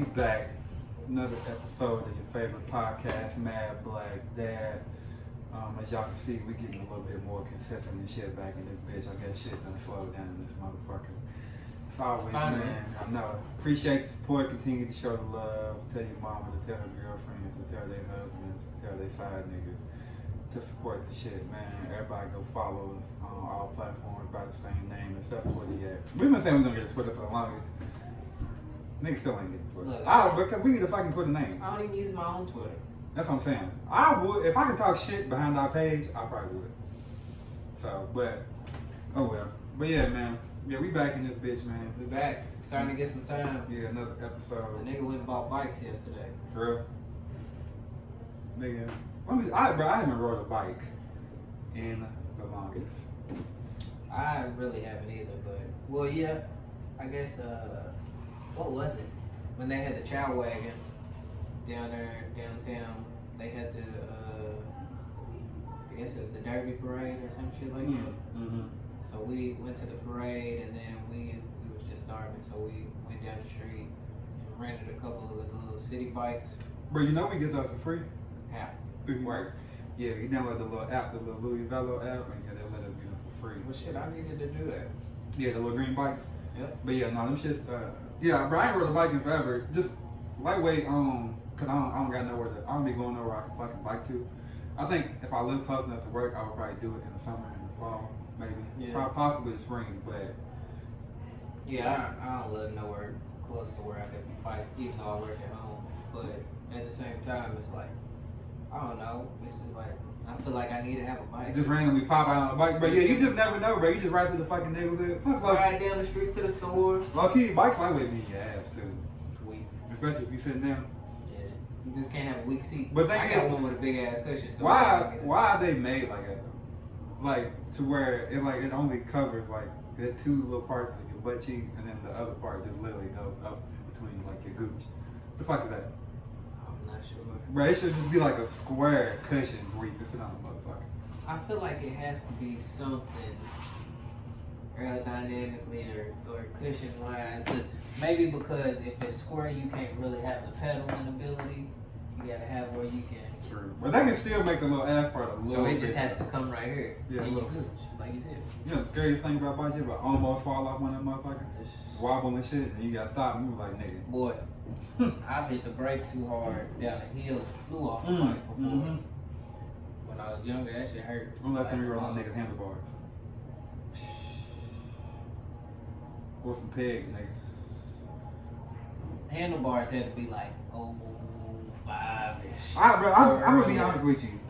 We back. Another episode of your favorite podcast, Mad Black Dad. Um, as y'all can see, we getting a little bit more consistent and shit back in this bitch. I guess shit done slowed down in this motherfucker. It's always, Finally. man. I know. Appreciate the support. Continue to show the love. Tell your mama to tell her girlfriends, to tell their husbands, to tell their side niggas to support the shit, man. Everybody go follow us on all platforms by the same name except Twitter yet. We've been saying we're gonna get a Twitter for the longest. Niggas still ain't getting Twitter. Look, I, because we need a fucking Twitter name. I don't even use my own Twitter. That's what I'm saying. I would if I could talk shit behind our page, I probably would. So, but oh well. But yeah, man. Yeah, we back in this bitch, man. We back. Starting to get some time. Yeah, another The episode. nigga went and bought bikes yesterday. For real. Nigga. Let me I bro, I haven't rode a bike in the longest. I really haven't either, but well, yeah. I guess uh, what was it when they had the chow wagon down there downtown? They had the uh, I guess it was the Derby parade or some shit like that. Mm-hmm. So we went to the parade and then we we was just starving, so we went down the street and rented a couple of the little city bikes. Bro, you know we get those for free? How? Through work. Yeah, you download the little app, the little LouVelo app, and yeah, they let us get them for free. Well, shit, I needed to do that. Yeah, the little green bikes. Yep. But yeah, no, them shits, uh, yeah, bro, I ain't rode a bike in forever. Just lightweight, um, cause I don't, I don't got nowhere to, I don't be going nowhere I can fucking bike to. I think if I live close enough to work, I would probably do it in the summer and the fall, maybe. Yeah. Pro- possibly the spring, but Yeah, I, I don't live nowhere close to where I could bike, even though I work at home. But at the same time, it's like, I don't know. It's just like, I feel like I need to have a bike. just randomly pop out on a bike. But yeah, you just never know, bro. You just ride through the fucking neighborhood. Plus, low, Ride down the street to the store. low key, bikes lightweight be your ass too. Weak. Especially if you sitting down. Yeah. You just can't have a weak seat. But I got one with a big ass cushion. So why gotta get it. why are they made like that though? Like to where it like it only covers like the two little parts of your butt cheek and then the other part just literally goes up between like your gooch. The fuck is that? I'm not sure. Bro, it should just be like a square cushion where you can sit on the motherfucker. I feel like it has to be something aerodynamically or, or cushion wise. Maybe because if it's square, you can't really have the pedaling ability. You gotta have where you can. True. But they can still make the little ass part a little So it bit just has to come right here. Yeah, a in your little. gooch, like you said. You know the scariest thing about bikes is but almost fall off one of them motherfuckers? Just, Wobble and shit and you gotta stop and move like nigga. boy, I've hit the brakes too hard down the hill, flew off the Mm, bike before. mhm. When I was younger, that shit hurt. When last time you rode Like, on niggas handlebars? Or some pegs, nigga. Handlebars had to be like oh five ish. I, bro, I'm, I'm gonna be honest with you.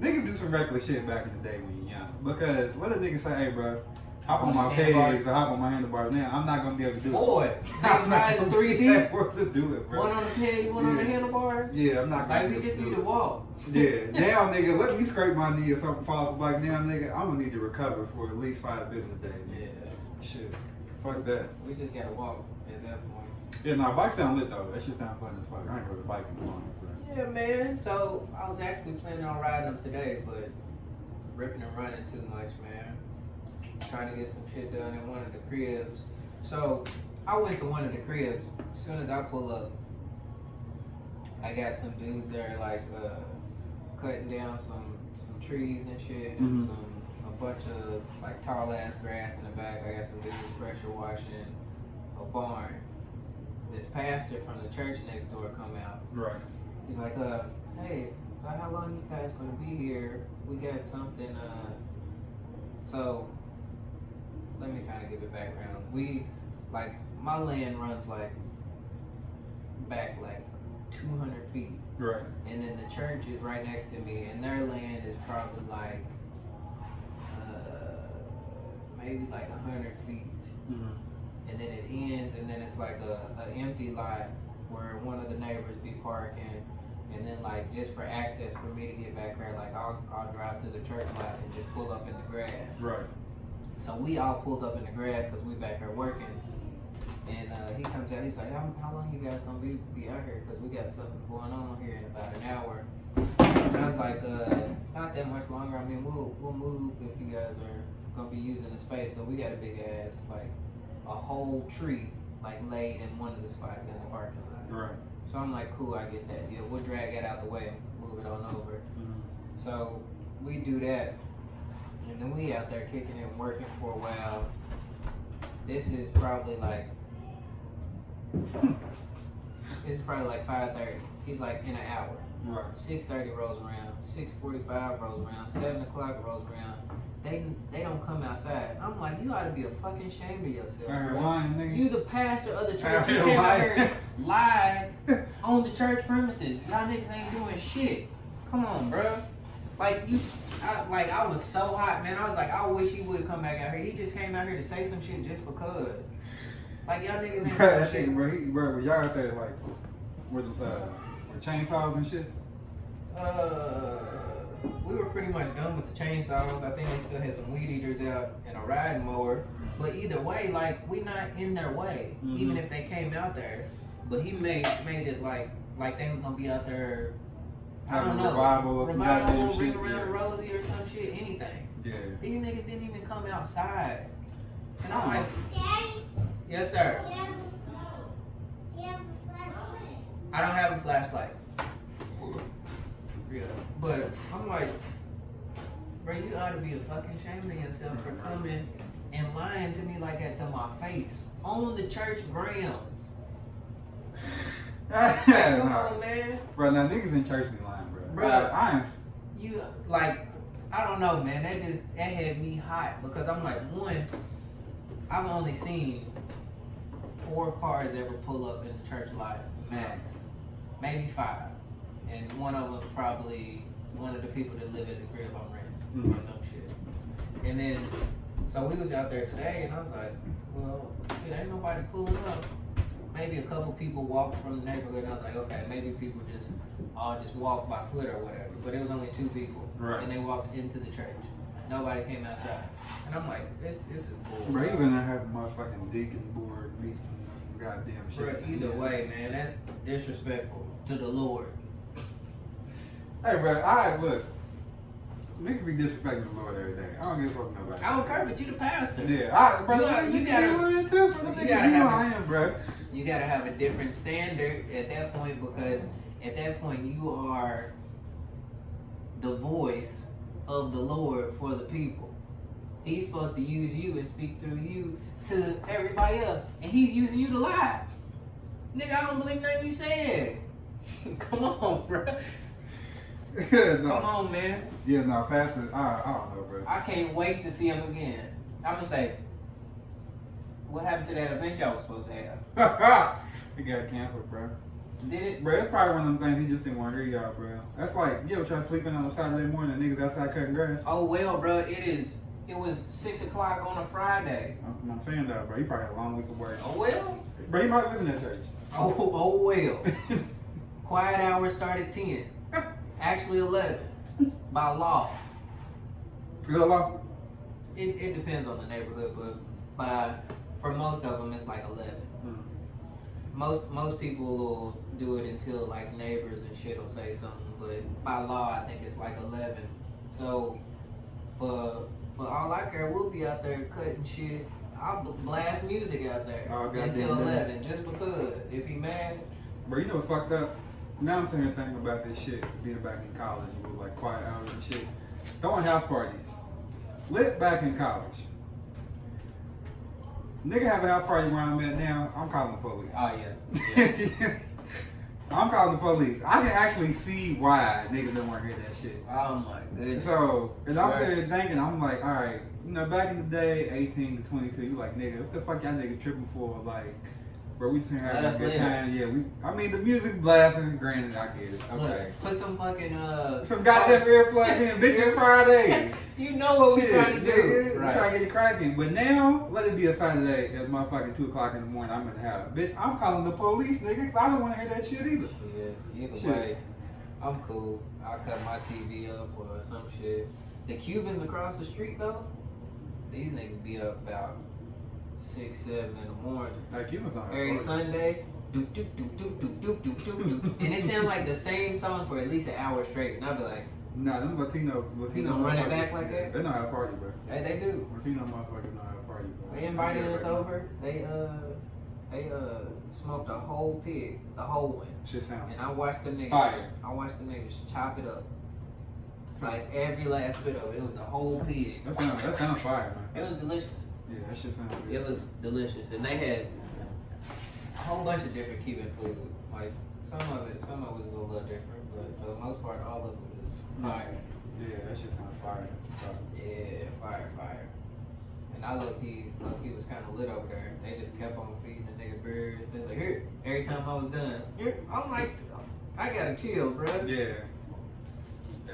Niggas do some reckless shit back in the day when you're young. Because what a nigga say, hey, bro, hop on On my pegs or hop on my handlebars now. I'm not gonna be able to do it. Boy, I'm not riding gonna three be deep. able to do it, bro. One on the pegs, one on the handlebars. yeah, I'm not gonna Like be we able just to need to walk. Yeah, now nigga, let me scrape my knee or something fall off the bike now, nigga. I'm gonna need to recover for at least five business days. Yeah, Shit. Fuck that. we just gotta walk at that point. Yeah, nah, bike sound lit though. That shit sound fun as fuck. I ain't rode a bike in a long time. Yeah, man. So I was actually planning on riding them today, but ripping and running too much, man. Trying to get some shit done in one of the cribs. So I went to one of the cribs. As soon as I pull up, I got some dudes there like uh, cutting down some some trees and shit, and Mhm. some a bunch of like tall ass grass in the back. I got some dudes pressure washing a barn. This pastor from the church next door come out. Right. He's like, uh, hey, about how long you guys gonna be here? We got something, uh, so let me kind of give it background. We, like, my land runs like back like 200 feet, Right. and then the church is right next to me, and their land is probably like, uh, maybe like 100 feet Mm-hmm. and then it ends, and then it's like a, a empty lot where one of the neighbors be parking, and then like just for access for me to get back there, like I'll, I'll drive to the church lot and just pull up in the grass. Right. So we all pulled up in the grass because we back there working, and uh, he comes out, he's like, how, how long you guys gonna be be out here? Because we got something going on here in about an hour. And I was like, uh, not that much longer. I mean, we'll we'll move if you guys are gonna be using the space. So we got a big ass like a whole tree like laid in one of the spots in the parking lot. Right. So I'm like, cool, I get that. Yeah, we'll drag that out the way and move it on over. Mhm. So we do that, and then we out there kicking and working for a while. This is probably like it's probably like five thirty. He's like in an hour. Right. Six thirty rolls around. Six forty five rolls around. Seven o'clock rolls around. They they don't come outside. I'm like, you ought to be a fucking shame of yourself, lying. You the pastor of the church. You came out here live on the church premises. Y'all niggas ain't doing shit. Come on, bro. Like you, I, like I was so hot, man. I was like, I wish he would come back out here. He just came out here to say some shit just because. Like y'all niggas ain't Bro, that shit. nigga, bro, he, bro, was y'all out there like with uh, with chainsaws and shit? Uh, we were pretty much done with the chainsaws. I think they still had some weed eaters out and a riding mower. But either way, like we not in their way, Mhm. even if they came out there. But he made made it like like they was gonna be out there. I don't a know, revival or some goddamn ring shit. around the yeah. rosy or some shit, anything. yeah. These niggas didn't even come outside. And I'm like, Daddy, yes sir. you have, you have a flashlight? I don't have a flashlight. Yeah. But I'm like, bro, you ought to be a fucking shame of yourself for coming and lying to me like that to my face on the church grounds. Like, come nah. on, man. Bro, now niggas in church be lying, bro. Bro, I, I am. You like, I don't know, man. That just that had me hot because I'm like, one, I've only seen four cars ever pull up in the church lot, max, maybe five, and one of them's probably one of the people that live at the crib I'm renting or Mhm. some shit. And then, so we was out there today, and I was like, well, shit, ain't nobody pulling up. Maybe a couple people walked from the neighborhood, and I was like, okay, maybe people just all just walked by foot or whatever. But it was only two people, Right. and they walked into the church. Nobody came outside, and I'm like, this this is bull. Bro, you in there having motherfucking deacon board meeting or some goddamn shit. Bruh, either way, man, that's disrespectful to the Lord. Hey, bro, I look. Niggas be disrespecting the Lord every day. I don't give a fuck about nobody. I don't care, but you the pastor. Yeah, I, bro, You you, gotta- you you gotta- gotta, you gotta you know have I am, bro. You gotta have a different standard at that point because at that point you are the voice of the Lord for the people. He's supposed to use you and speak through you to everybody else, and he's using you to lie. Nigga, I don't believe nothing you said. Come on, bro. no. Come on, man. Yeah, no, pastor. I, I don't know, bro. I can't wait to see him again. I'm gonna say, what happened to that event y'all was supposed to have? he got canceled, bro. Did it? Bro, it's probably one of them things he just didn't want to hear y'all, bro. That's like you ever try sleeping on a Saturday morning and niggas outside cutting grass. Oh well, bro. It is. It was six o'clock on a Friday. I'm, I'm saying that, bro. He probably had a long week of work. Oh well. Bro, he might live in that church. Oh oh well. Quiet hours start at ten. Actually eleven. By law. Good law. It, it depends on the neighborhood, but by for most of them it's like eleven. Hmm. Most most people will do it until like neighbors and shit will say something, but by law I think it's like eleven. So for for all I care, we'll be out there cutting shit. I'll bl- blast music out there Oh, until that. eleven, just because. If he mad, Bro, you know what's fucked up? Now I'm sitting here thinking about this shit, being back in college with like quiet hours and shit. Throwing house parties. Lit back in college. Nigga have a house party where I'm at now, I'm calling the police. oh yeah, I'm calling the police. I can actually see why niggas don't want to hear that shit. oh my goodness. So, and I'm sitting here thinking, I'm like, all right, you know, back in the day, 18 to 22, you like, nigga, what the fuck y'all niggas tripping for? Like, bro, we just having a good time. Yeah, we, I mean, the music blasting, granted, I get it. Okay. Look, put some fucking uh. Some goddamn earplugs in, bitch, it's Friday. You know what we Shit, trying to do, we right? trying to get it cracking. But now, let it be a Saturday at motherfucking 2 o'clock in the morning, I'm in the house. Bitch, I'm calling the police, nigga. I don't want to hear that shit either. Yeah, either Shit. way, I'm cool. I'll cut my TV up or some shit. The Cubans across the street though, these niggas be up about six, seven in the morning. Like, you was on Every Sunday, and it sound like the same song for at least an hour straight. And I be like, Nah, them Latino, Latino gonna run it back like that? They know how to party, bro. hey, they do. Latino motherfuckers know how to party, bro. They invited us over. They uh, They uh smoked a whole pig, the whole one. Shit sounds And I watched the niggas. Fire. I watched the niggas chop it up. Like every last bit of it. It was the whole pig. that sounds that sounds fire, man. It was delicious. Yeah, that shit sounds good. It was delicious, and they had a whole bunch of different Cuban food. Like some of it, some of it was a little different, but for the most part, all of it was fire. Yeah, that shit sounds fire. Yeah, fire, fire. And I low key, low key was kind of lit over there. They just kept on feeding the nigga beers. They was like, here, every time I was done, here, I'm like, I gotta chill, bro. Yeah.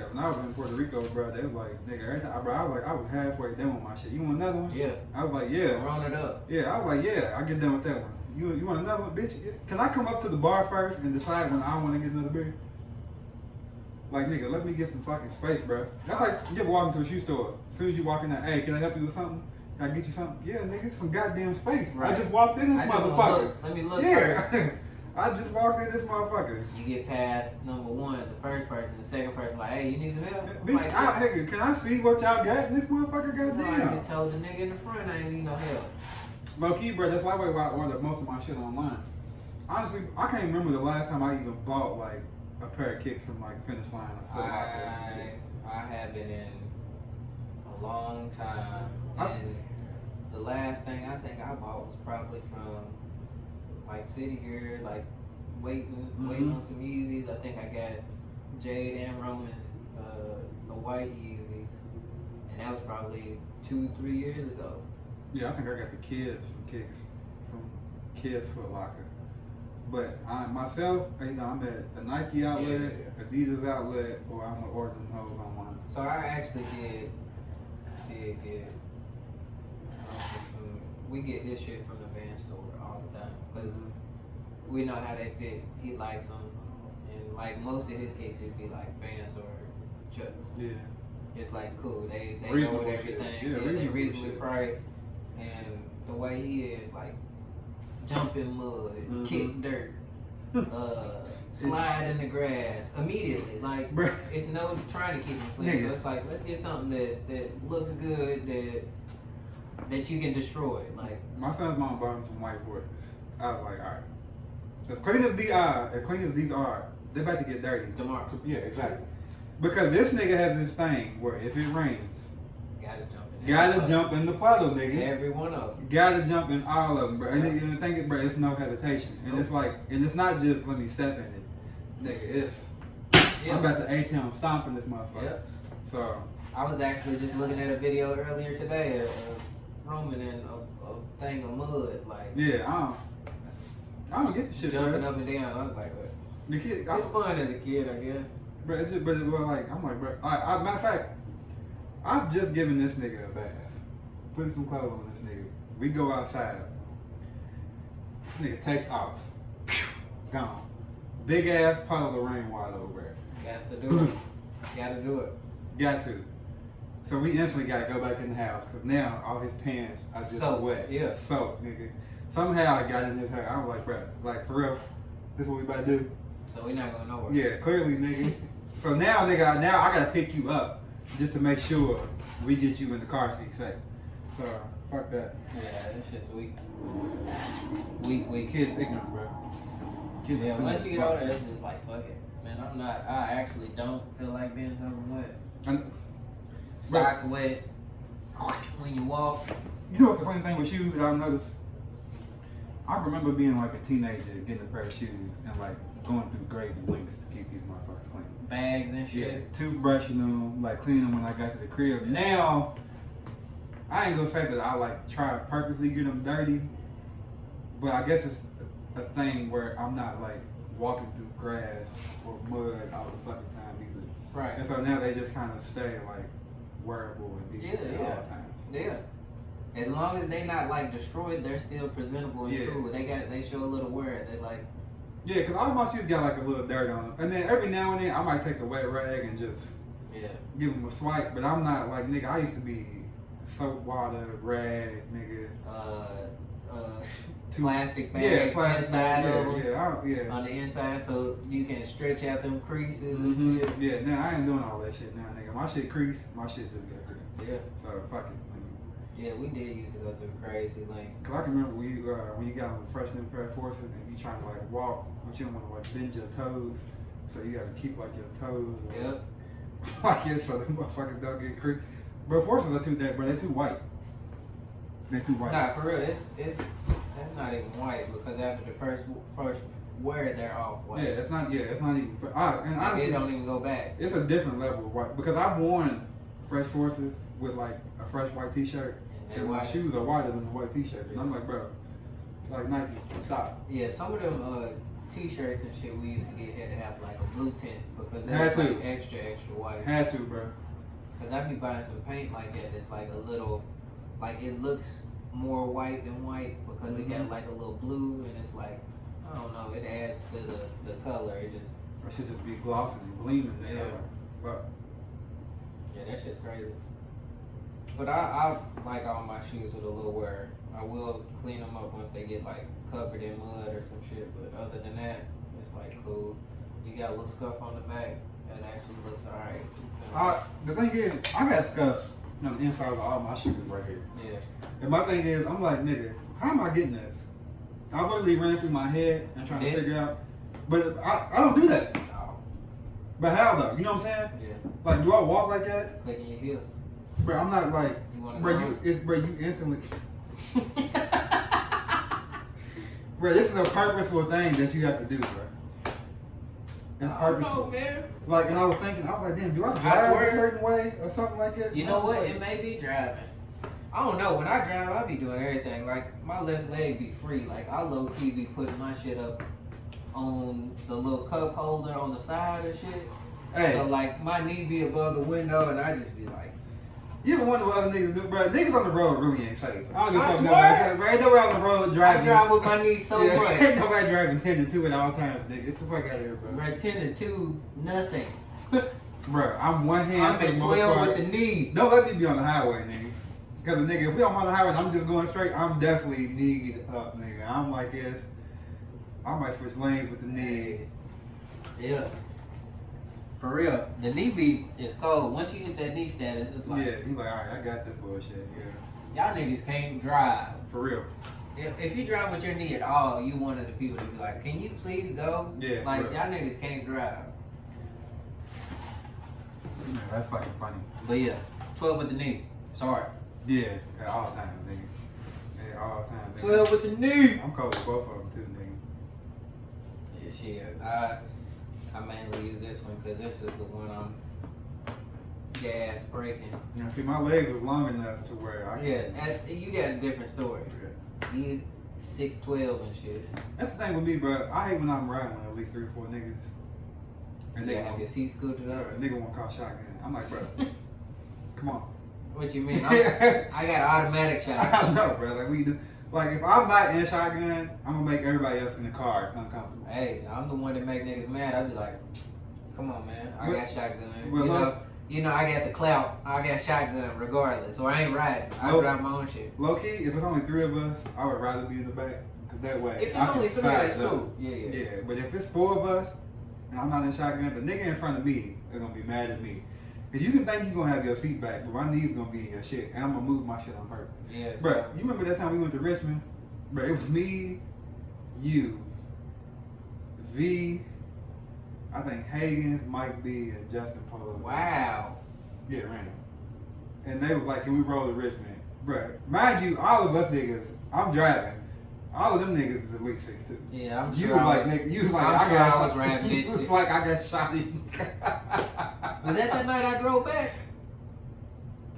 Yeah, when I was in Puerto Rico, bro, they was like, nigga, every time, bro, I was like, I was halfway done with my shit. You want another one? Yeah, I was like, yeah. run it up. Yeah, I was like, yeah, I get done with that one. You you want another one, bitch? Can I come up to the bar first and decide when I want to get another beer? Like, nigga, let me get some fucking space, bro. That's like you ever walk into a shoe store. As soon as you walk in there, hey, can I help you with something? Can I get you something? Yeah, nigga, some goddamn space. I just walked in this I motherfucker. Let me look. Yeah. I just walked in this motherfucker. You get past number one, the first person, the second person, like, hey, you need some help? I'm Bitch, like, I, nigga, can I see what y'all got in this motherfucker? No, I just told the nigga in the front I ain't need no help. Low key, bro, that's why I order most of my shit online. Honestly, I can't remember the last time I even bought like a pair of kicks from like Finish Line or Foot Locker or I. I haven't in a long time, I- and the last thing I think I bought was probably from like City Gear, like waiting waiting Mhm. on some Yeezys. I think I got Jade and Roman's uh, the white Yeezys, and that was probably two three years ago. Yeah, I think I got the kids some kicks from Kids Foot Locker. But I myself, you know, I'm at the Nike outlet, Adidas outlet, or I'm gonna order them hoes online. So I actually did did get um, some. We get this shit from the van store all the time because we know how they fit. He likes them, and like most of his kicks, it'd be like Vans or Chucks. Yeah. It's like cool. They they know Reasonable shit. everything. Yeah, Yeah, they reasonably shit. priced, and the way he is, like jump in mud, Mhm. kick dirt, uh, slide in the grass immediately. Like Bruh. it's no trying to keep him clean. So it's like let's get something that that looks good that that you can destroy. Like My son's mom bought him some white Jordans. I was like, all right. As clean as these are, as clean as these are, they're about to get dirty. tomorrow, yeah, exactly. Because this nigga has this thing where if it rains, gotta jump in. gotta jump in the puddle, nigga. Every one of them. Gotta jump in all of them, bro. And then, you think it, bro, it's no hesitation. And it's like, and it's not just let me step in it. Nigga, it's, I'm about to A-town stomping this motherfucker. Yep. So, I was actually just looking at a video earlier today Roman in a, a thing of mud, like yeah, I don't, I don't get the shit, jumping bro. up and down. I was like, what? The kid, I, it's fun as a kid, I guess. Bro, it's just, but it was like, I'm like, bro. I, I, matter of fact, I've just given this nigga a bath, putting some clothes on this nigga. We go outside. This nigga takes off, gone. Big ass puddle of rainwater over there. Got to do it. Gotta do it. Got to. So we instantly got to go back in the house because now all his pants are just Soaked, wet. yeah. Soaked, nigga. Somehow I got in his hair. I was like, bro, like for real, this what we about to do? So we're not going nowhere. Yeah, clearly, nigga. so now, nigga, now I gotta pick you up just to make sure we get you in the car seat safe. So fuck that. Yeah, this shit's weak. Weak, weak. Kids ignorant, bro. Kids Yeah, once you get older, it's just like, fuck it. Man, I'm not, I actually don't feel like being soaking wet. Socks wet. When you walk, you know what's the funny thing with shoes that I noticed? I remember being like a teenager getting a pair of shoes and like going through great lengths to keep these motherfuckers clean. bags and Yeah, shit. toothbrushing them, like cleaning them when I got to the crib. Now, I ain't gonna say that I like try to purposely get them dirty, but I guess it's a thing where I'm not like walking through grass or mud all the fucking time either. Right. And so now they just kind of stay like wearable and decent Yeah, at yeah. all times. Yeah. As long as they not like destroyed, they're still presentable and Yeah. cool. They got they show a little wear. They like Yeah, cause all my shoes got like a little dirt on them, and then every now and then I might take the wet rag and just yeah. give them a swipe. But I'm not like nigga. I used to be soap water rag nigga. Uh, uh, Plastic bag Yeah, plastic. inside Yeah, of them yeah, I, yeah. on the inside, so you can stretch out them creases Mhm. and shit. Yeah, now I ain't doing all that shit now, nigga. My shit crease, my shit just got creased. Yeah, So fuck it. Yeah, we did used to go through crazy lanes. Cause I can remember when you uh, when you got on the fresh new pair of forces and you trying to like walk, but you don't want to like bend your toes, so you gotta keep like your toes. or- Yep. like yeah, so the motherfuckers don't get creased. But forces are too that, but they're too white. They're too white. Nah, for real, it's it's that's not even white because after the first first wear, they're off white. Yeah, it's not. Yeah, it's not even. I, and Like, honestly, it don't even go back. it's a different level of white because I've worn fresh forces with like a fresh white T-shirt, And they and my shoes are whiter than the white T-shirt, and I'm like, bro, like Nike, stop. Yeah, some of them uh, t-shirts and shit we used to get had to have like a blue tint because they Had was to. like extra extra white. Had to, bro. Cause I be buying some paint like that that's like a little, like it looks more white than white because it Mhm. got like a little blue and it's like I don't know, it adds to the the color. It just Or should just be glossy and gleaming. Yeah. Yeah. But yeah, that shit's crazy. But I I like all my shoes with a little wear. I will clean them up once they get like covered in mud or some shit. But other than that, it's like cool. You got a little scuff on the back. That actually looks alright. I, the thing is, I got scuffs on the inside of all my shoes right here. Yeah. And my thing is, I'm like, nigga, how am I getting this? I literally ran through my head and trying to This? figure out. But I, I don't do that. Oh, But how though? You know what I'm saying? yeah. Like, do I walk like that? Clicking your heels. Bro, I'm not like, You wanna bro, go? you, it's, bro, you instantly, bro, this is a purposeful thing that you have to do, bro. It's I don't purposeful. know, man. Like, and I was thinking, I was like, damn, do I I drive swear. a certain way or something like that? You know what? like- It may be driving. I don't know. When I drive, I be doing everything. Like my left leg be free. Like I low key be putting my shit up on the little cup holder on the side and shit. Hey, So like my knee be above the window, and I just be like, you ever wonder what other niggas do, bro? Niggas on the road really ain't safe. I don't give a I fuck swear. about that, bro. Ain't nobody on the road driving. I drive with my knee so yeah, much. Ain't nobody driving 10 to 2 at all times, nigga. Get the fuck out of here, bro. Bro, ten to two, nothing. Bro, I'm one hand I'm at twelve part. with the knee. Don't let me be on the highway, nigga. Because the nigga, if we on the highway and I'm just going straight, I'm definitely kneed up, nigga. I'm like this. I might switch lanes with the knee. Yeah. For real, the knee beat is cold. Once you hit that knee status, it's like Yeah, he's like, alright, I got this bullshit. Yeah, y'all niggas can't drive. for real. If, if you drive with your knee at all, you one of the people to be like, "Can you please go?" Yeah, Like y'all niggas can't drive. Yeah, that's fucking funny. But yeah, twelve with the knee. Sorry. Yeah, at all times, nigga. At all times. nigga. Twelve with the knee. I'm cold with both of them, too, nigga. Yeah, shit. I I mainly use this one because this is the one I'm gas breaking. You know, see, my legs is long enough to where I Yeah, that's, you got a different story. Yeah. You six twelve and shit. That's the thing with me, bro. I hate when I'm riding with at least three or four niggas. And they gotta have your seat scooted up. a nigga want to call shotgun. I'm like, bro, come on. What you mean? I got automatic I shots. don't know, bro. Like we do. Like if I'm not in shotgun, I'm gonna make everybody else in the car uncomfortable. Hey, I'm the one that make niggas mad. I'd be like, come on, man. I But- got shotgun. but you know, you know, I got the clout. I got shotgun regardless. So I ain't riding. I Look- drive my own shit. Low key, if it's only three of us, I would rather be in the back. Cause that way, If it's I only three, that's cool. Yeah, yeah. Yeah, but if it's four of us and I'm not in shotgun, the nigga in front of me is gonna be mad at me. Cause you can think you're gonna have your seat back, but my knees gonna be in your shit, and I'm gonna move my shit on purpose. Yeah, so, Bro, you remember that time we went to Richmond? Bro, it was me, you, V, I think Hagens, Mike B, and Justin Polo. wow. Yeah, random. And they was like, "Can we roll to Richmond?" Bro, mind you, all of us niggas, I'm driving. All of them niggas is at least six two. Yeah, I'm You sure. was like, was, nigga, you was like, I'm I sure got I was shot. riding You was like, I got shot in. was that that night I drove back?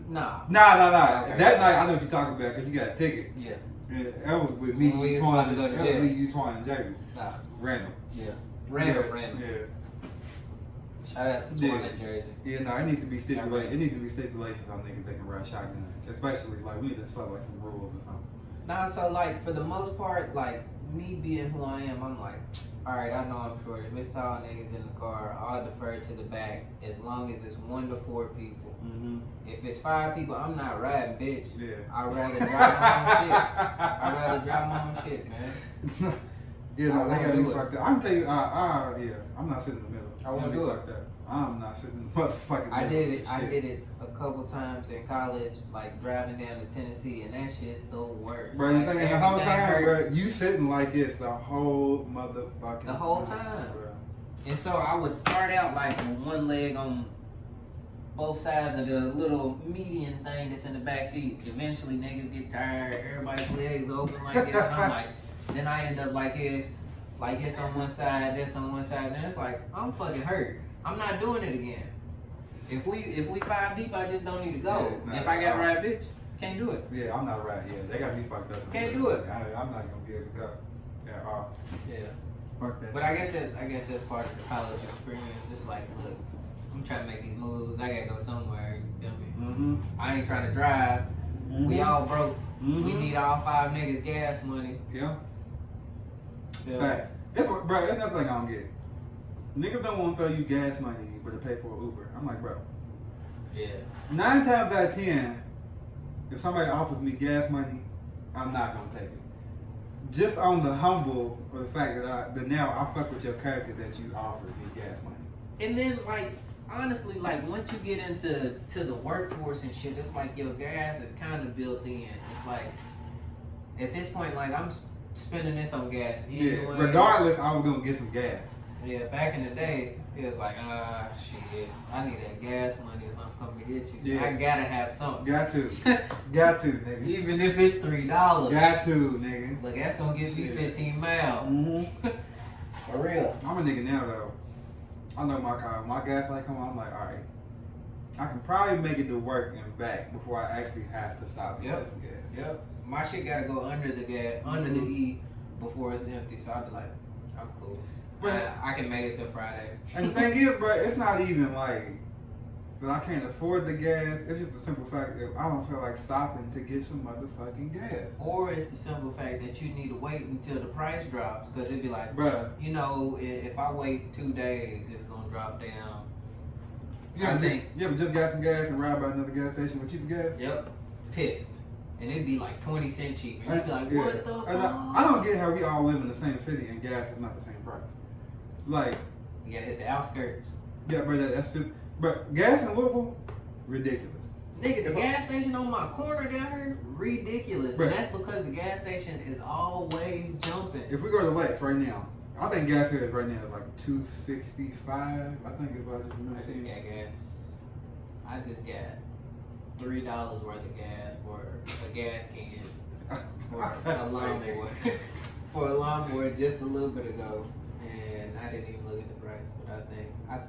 Nah. Nah, nah, nah. Okay. That night, I know what you're talking about because you got a ticket. Yeah. Yeah, that was with me, When we you, was Twan, to go to that was me, you, Twan, and Jerry. Nah. Random. Yeah. Random, yeah, random. Yeah. Shout out to Yeah. Twan in Jersey. Yeah, no, it needs to be stipulated. It needs to be stipulations on niggas that can ride shotgun. Especially, like, we need to start, like, some rules or something. Nah, so like for the most part, like me being who I am, I'm like, all right, I know I'm short. If it's tall niggas in the car, I'll defer to the back as long as it's one to four people. Mm-hmm. If it's five people, I'm not riding, bitch. Yeah. I'd rather drive my own shit. I'd rather drive my own shit, man. Yeah, no, I they gotta do be it. fucked up. I'm tell you, uh, uh, yeah, I'm not sitting in the middle. I won't do it. fucked up. I'm not sitting in the motherfucking I did it. I did it a couple times in college, like driving down to Tennessee, and that shit's the worst. Bro, the Like, thing is, the whole time, hurt. bro, you sitting like this the whole motherfucking The whole time. bro. And so I would start out like with one leg on both sides of the little median thing that's in the back seat. Eventually, niggas get tired. Everybody's legs open like this, and I'm like, then I end up like this, like this on one side, this on one side, and then it's like I'm fucking hurt. I'm not doing it again. If we if we five deep, I just don't need to go. Yeah, nah, if I got a right bitch, can't do it. Yeah, I'm not right. Yeah, they got me fucked up. Can't do it. I, I'm not gonna be able to go. Yeah, uh, Yeah. fuck that. But shit. I guess it, I guess that's part of the college experience. It's like, look, I'm trying to make these moves. I gotta go somewhere. You feel me? Mm-hmm. I ain't trying to drive. We all broke. Mm-hmm. We need all five niggas gas money. Yeah. Feel? Facts. That's what, bro. That's another thing I don't get. Niggas don't want to throw you gas money, but to pay for an Uber. I'm like, bro. Yeah. Nine times out of ten, if somebody offers me gas money, I'm not gonna take it. Just on the humble or the fact that I that now I fuck with your character that you offered me gas money. And then like honestly, like once you get into to the workforce and shit, it's like your gas is kind of built in. It's like at this point, like I'm spending this on gas. Anyway. Yeah. Regardless, I was gonna get some gas. Yeah, back in the day, it was like, ah, shit, I need that gas money if I'm coming to get you. Yeah. I gotta have something. Got to. Got to, nigga. Even if it's three dollars. Got to, nigga. Look, that's gonna get me 15 miles. Mm-hmm. For real. I'm a nigga now though. I know my car. My gas light come on. I'm like, all right. I can probably make it to work and back before I actually have to stop Yep. gas. Yep. My shit gotta go under the gas, under the E before it's empty. So I'll be like, I'm cool. But I, I can make it till Friday. and the thing is, bro, it's not even like that I can't afford the gas. It's just the simple fact that I don't feel like stopping to get some motherfucking gas. Or it's the simple fact that you need to wait until the price drops. Because it'd be like, Bruh, you know, if I wait two days, it's gonna drop down. you I think- just, you ever just got some gas and ride by another gas station with cheap gas? Yep. Pissed. And it'd be like 20 cent cheaper. And you'd be like, Yeah. what the fuck? I, I don't get how we all live in the same city and gas is not the same price. Like, You gotta hit the outskirts. yeah, bro, that, that's stupid. But gas in Louisville, ridiculous. Nigga, the If I- gas station on my corner down here, ridiculous. Bruh. And that's because the gas station is always jumping. If we go to Lex right now, I think gas here is right now is like two sixty five. I think is what I just I remember just seeing. got gas. I just got three dollars worth of gas for a gas can for a lawnmower. for a lawnmower just a little bit ago, I didn't even look at the price, but I think I, I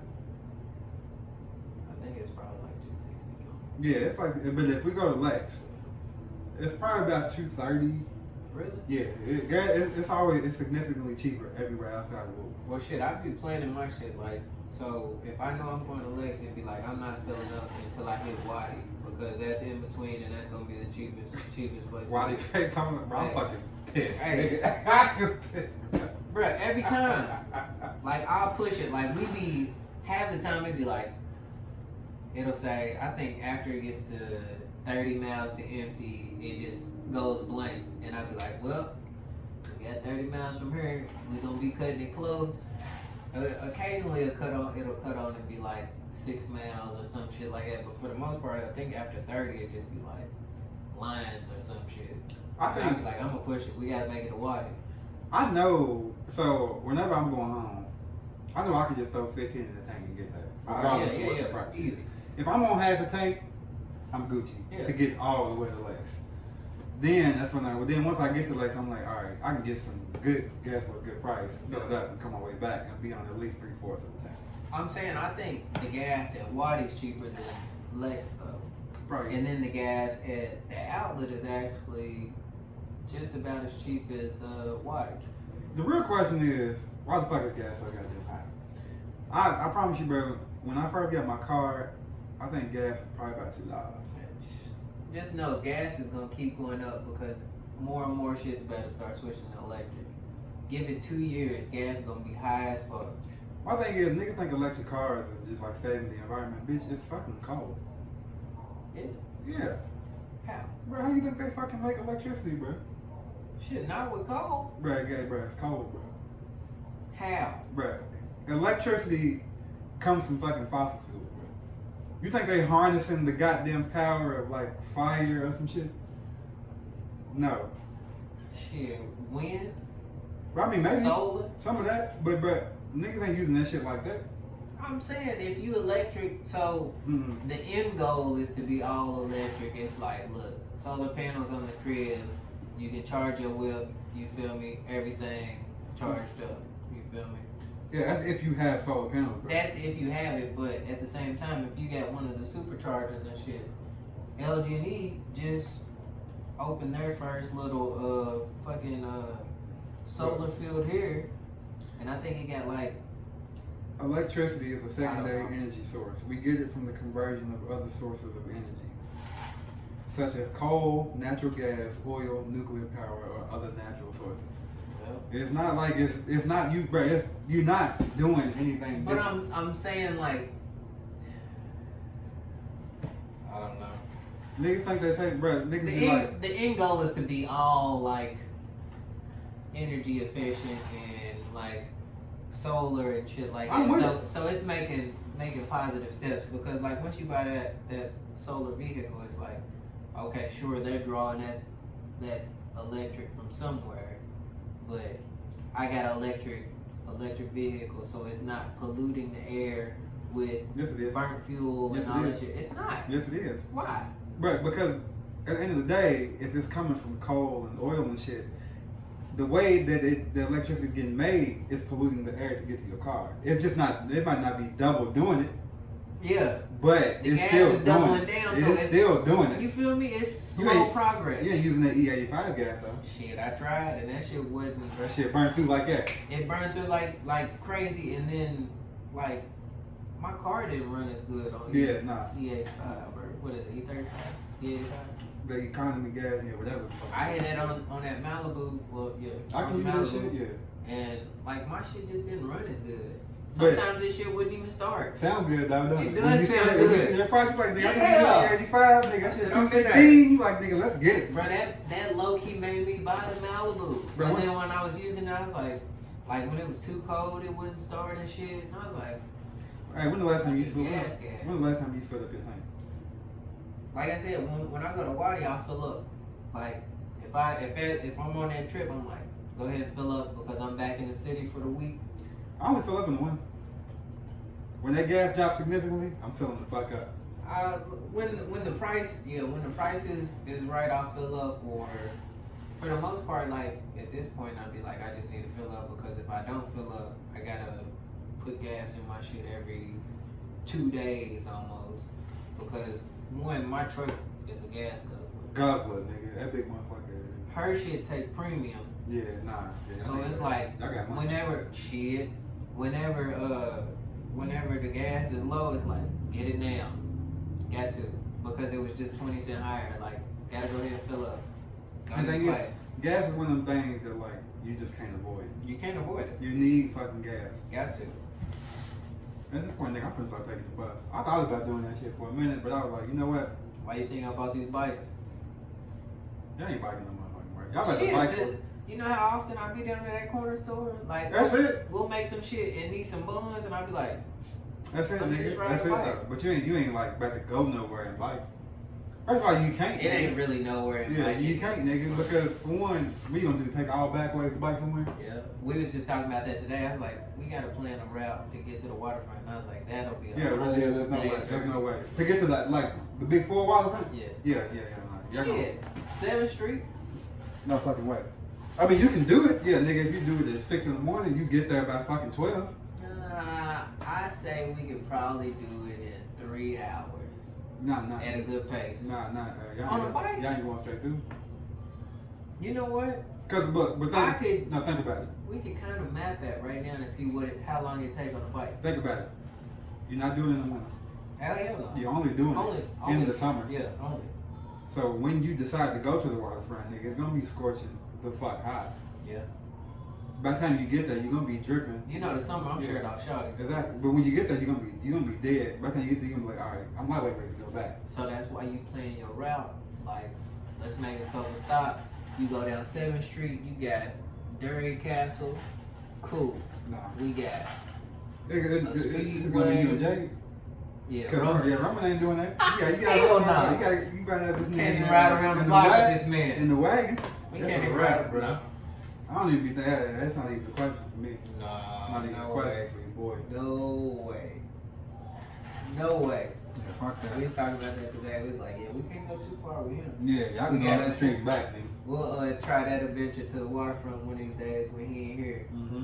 think it's probably like two sixty something. Yeah, it's like, but if we go to Lex, it's probably about two thirty. Really? Yeah, it, it, it's always it's significantly cheaper everywhere outside of Louisville. Well, shit, I be planning my shit like so. If I know I'm going to Lex, it'd be like I'm not filling up until I hit Waddy because that's in between, and that's gonna be the cheapest, cheapest place. to Why get. they pay Tom? Bro, I'm fucking pissed. Hey. nigga. Bruh, every time. Like I'll push it. Like we be half the time it'd be like it'll say I think after it gets to thirty miles to empty, it just goes blank, and I'd be like, well, we got thirty miles from here. We gonna be cutting it close. Uh, occasionally it'll cut on. It'll cut on and be like six miles or some shit like that. But for the most part, I think after thirty it just be like lines or some shit. I And I'd think be like, I'm gonna push it. We gotta make it a wide. I know. So whenever I'm going home, I know I could just throw 15 in the tank and get that. Oh, yeah, regardless of yeah, what the yeah. price is. Easy. If I'm on half a tank, I'm Gucci Yeah. to get all the way to Lex. Then that's when I. Well, then once I get to Lex, I'm like, all right, I can get some good gas for a good price, fill it up, and come my way back and be on at least three fourths of the tank. I'm saying I think the gas at Waddy's cheaper than Lex though. Probably. And then the gas at the outlet is actually just about as cheap as uh, Waddy. The real question is, why the fuck is gas so goddamn? I, I promise you, bro. When I first got my car, I think gas was probably about two dollars. Just know gas is gonna keep going up because more and more shit's better start switching to electric. Give it two years, gas is gonna be high as fuck. My thing is, niggas think electric cars is just like saving the environment. Bitch, it's fucking cold. Is it? Yeah. How? Bro, how you think they fucking make electricity, bro? Shit, not with coal. Bro, gay, bro, it's cold, bro. How? Bruh, electricity comes from fucking fossil fuels, bro. You think they harnessing the goddamn power of like fire or some shit? No. Shit, wind, But I mean, maybe solar. some of that, but but niggas ain't using that shit like that. I'm saying if you electric, so Mm-mm. the end goal is to be all electric. It's like, look, solar panels on the crib. You can charge your whip. You feel me? Everything charged up. You feel me? Yeah, that's if you have solar panels, bro. That's if you have it, but at the same time, if you got one of the superchargers and shit, LG&E just opened their first little uh fucking uh solar field here, and I think it got like Electricity is a secondary I don't know. energy source. We get it from the conversion of other sources of energy, such as coal, natural gas, oil, nuclear power, or other natural sources. Well, It's not like it's it's not you, bro. It's you're not doing anything. But different. I'm I'm saying like I don't know. niggas think they say, bro. Niggas The be end, like, the end goal is to be all like energy efficient and like solar and shit like I'm that. with So so it's making making positive steps because like once you buy that that solar vehicle, it's like okay, sure they're drawing that that electric from somewhere, but I got electric electric vehicle, so it's not polluting the air with yes it is. burnt fuel Yes, and all that shit. It's not. Yes it is. Why? Right, because at the end of the day, if it's coming from coal and oil and shit, the way that it, the electricity is getting made is polluting the air to get to your car. It's just not. It might not be double doing it, Yeah. but The it's gas still is doing doubling it. down, It's so it's- still doing it. You feel me? It's You slow ain't- progress. Yeah, using that E85 gas though. Shit, I tried and that shit wasn't. That shit burned through like that. It burned through like like crazy, and then like my car didn't run as good on Yeah, nah. E eighty five or what is it E thirty five E eighty five. The economy gas, yeah, whatever. I had that on on that Malibu. Well, yeah, I can the use that Malibu, shit. Yeah. and like my shit just didn't run as good. Sometimes this shit wouldn't even start. Sound good though, don't It it? does sound that, When you good. see that price, you like, nigga, Yeah. use 85, nigga. I said, just I'm in there. 215. You like, nigga, let's get it. Bro, that that low key made me buy the Malibu. Bro, and what- then when I was using it, I was like, like when it was too cold, it wouldn't start and shit. And I was like, all right, when the last time you filled up? gas. When the last time you filled up your tank? Like I said, when, when I go to Waddy, I fill up. Like if I if if I'm on that trip, I'm like, go ahead and fill up because I'm back in the city for the week. I only fill up in the winter. When that gas drops significantly, I'm filling the fuck up. Uh, when when the price, yeah, when the price is is right, I'll fill up. Or for the most part, like at this point, I'd be like, I just need to fill up because if I don't fill up, I gotta put gas in my shit every two days almost. Because one, my truck is a gas guzzler. Guzzler, nigga. That big motherfucker. Her shit take premium, Yeah, nah. Yeah, so it's like I got money. whenever shit, whenever uh, whenever the gas is low, it's like get it now, got to because it was just twenty cent higher. Like gotta go ahead and fill up. Don't And then you- Gas is one of them things that like you just can't avoid. You can't avoid it. You need fucking gas. Got to. At this point, nigga, I'm finna start taking the bus. I thought about doing that shit for a minute, but I was like, you know what? Why you think I bought these bikes? Y'all ain't biking no motherfucking right. Y'all about to bike You know how often I be down to that corner store? Like That's it. we'll make some shit and need some buns, and I'll be like, That's it, nigga. That's it. bike. But you ain't you ain't like about to go nowhere and bike. First of all, you can't. it ain't really nowhere. in Yeah, you can't, nigga, because for one, we gonna do take all back ways to bike somewhere. Yeah, we was just talking about that today. I was like, we gotta plan a route to get to the waterfront. And I was like, that'll be a Yeah, really, yeah, there's no way. There's no way to get to that like the big four waterfront. Yeah. Yeah, yeah, yeah. Y'all Shit, Seventh Street. no fucking way. I mean, you can do it. Yeah, nigga, if you do it at six in the morning, you get there by fucking twelve. Uh, I say we could probably do it in three hours Nah, nah, at a good pace. nah, nah. Uh, y'all, On a bike? y'all ain't going straight through. You know what? Cause but but I think, could. no, think about it. We could kind of map that right now and see what it, how long it take on a bike. Think about it. You're not doing it in the winter. Hell yeah, no. You're only doing Only, it only in the summer. Yeah, only. So when you decide to go to the waterfront, nigga, it's gonna be scorching the fuck hot. Yeah. By the time you get there, you're gonna be dripping. You know, the summer I'm Yeah. sure off shorty. Exactly. But when you get there, you're gonna be you're gonna be dead. By the time you get there, you're gonna be like, all right, I'm lightweight ready to go back. So that's why you plan your route. Like, let's make a couple stops. You go down Seventh Street. You got Dairy Kastle. Cool. Nah. We got It, it, it, it, it's gonna be you and Jay. yeah. Cause Roman. Yeah, Roman ain't doing that. Yeah, you got, Hell no. got, you got, you gotta have this nigga Can't even ride around the block with this man. In the wagon. We That's can't a even wrap, bro. bro. I don't even be that. That's not even a question for me. Nah, Not even a no question way. for you, boy. No way. No way. Yeah, fuck that. We was talking about that today. We was like, yeah, we can't go too far with him. Yeah, y'all We can go gotta- off the street back, nigga. We'll uh, try that adventure to the waterfront one of these days when he ain't here. Mm-hmm.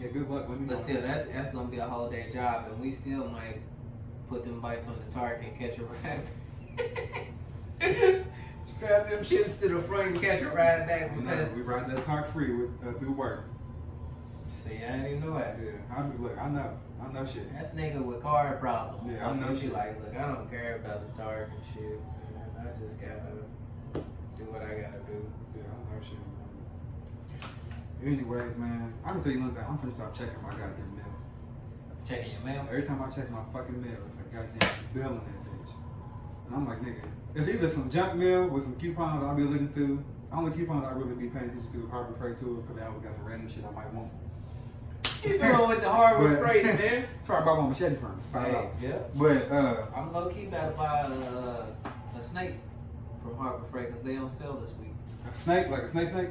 Yeah, good luck. Let me But know. still, that's that's gonna be a whole day job, and we still might put them bikes on the TARC and catch a ride. Strap them shits to the front and catch a ride back know, we ride that TARC free with uh, through work. See, I didn't even know that. Yeah, I look. I know. I know shit. That's nigga with car problems. Yeah, I Like, know shit. like, look, I don't care about the dark and shit. man. I just gotta do what I gotta do. Yeah, I know shit. Anyways, man, I'm gonna tell you one thing. I'm gonna stop checking my goddamn mail. Checking your mail. Every time I check my fucking mail, it's a goddamn bill in that bitch. And I'm like, nigga, it's either some junk mail with some coupons I'll be looking through. Only coupons I really be paying attention to is Harbor Freight too, because they always got some random shit I might want. You doing with the Harbor Freight, man? That's where I bought my machete from. Five Hey, yeah. But uh, I'm low key about to buy a, a snake from Harbor Freight because they don't sell this week. a snake, like a snake snake.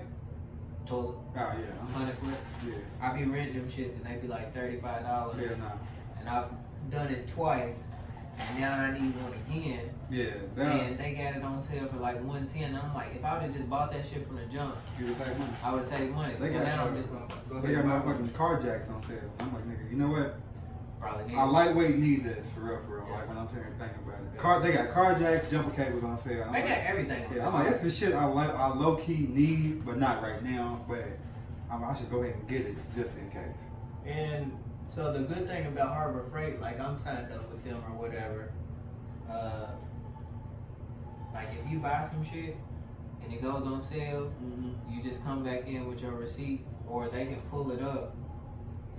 Total Oh yeah, hundred foot. yeah, I be renting them shits and they be like thirty five dollars. yeah, nah, And I've done it twice, and now I need one again. Yeah. That And they got it on sale for like one ten. I'm like, if I would have just bought that shit from the jump, you the same money. I would have saved money. They so got, now I'm just gonna go ahead They got and buy motherfucking car jacks on sale. I'm like, nigga, you know what? Probably need I it. lightweight need this for real, for real. Yeah. Like when I'm sitting here thinking about it. Yeah. Car, they got car jacks, jumper cables on sale. I'm They like, got everything on yeah, sale. I'm like, that's the shit I like. I low key need, but not right now. But I'm, I should go ahead and get it just in case. And so the good thing about Harbor Freight, like I'm signed up with them or whatever. Uh, like if you buy some shit and it goes on sale, you just come back in with your receipt, or they can pull it up,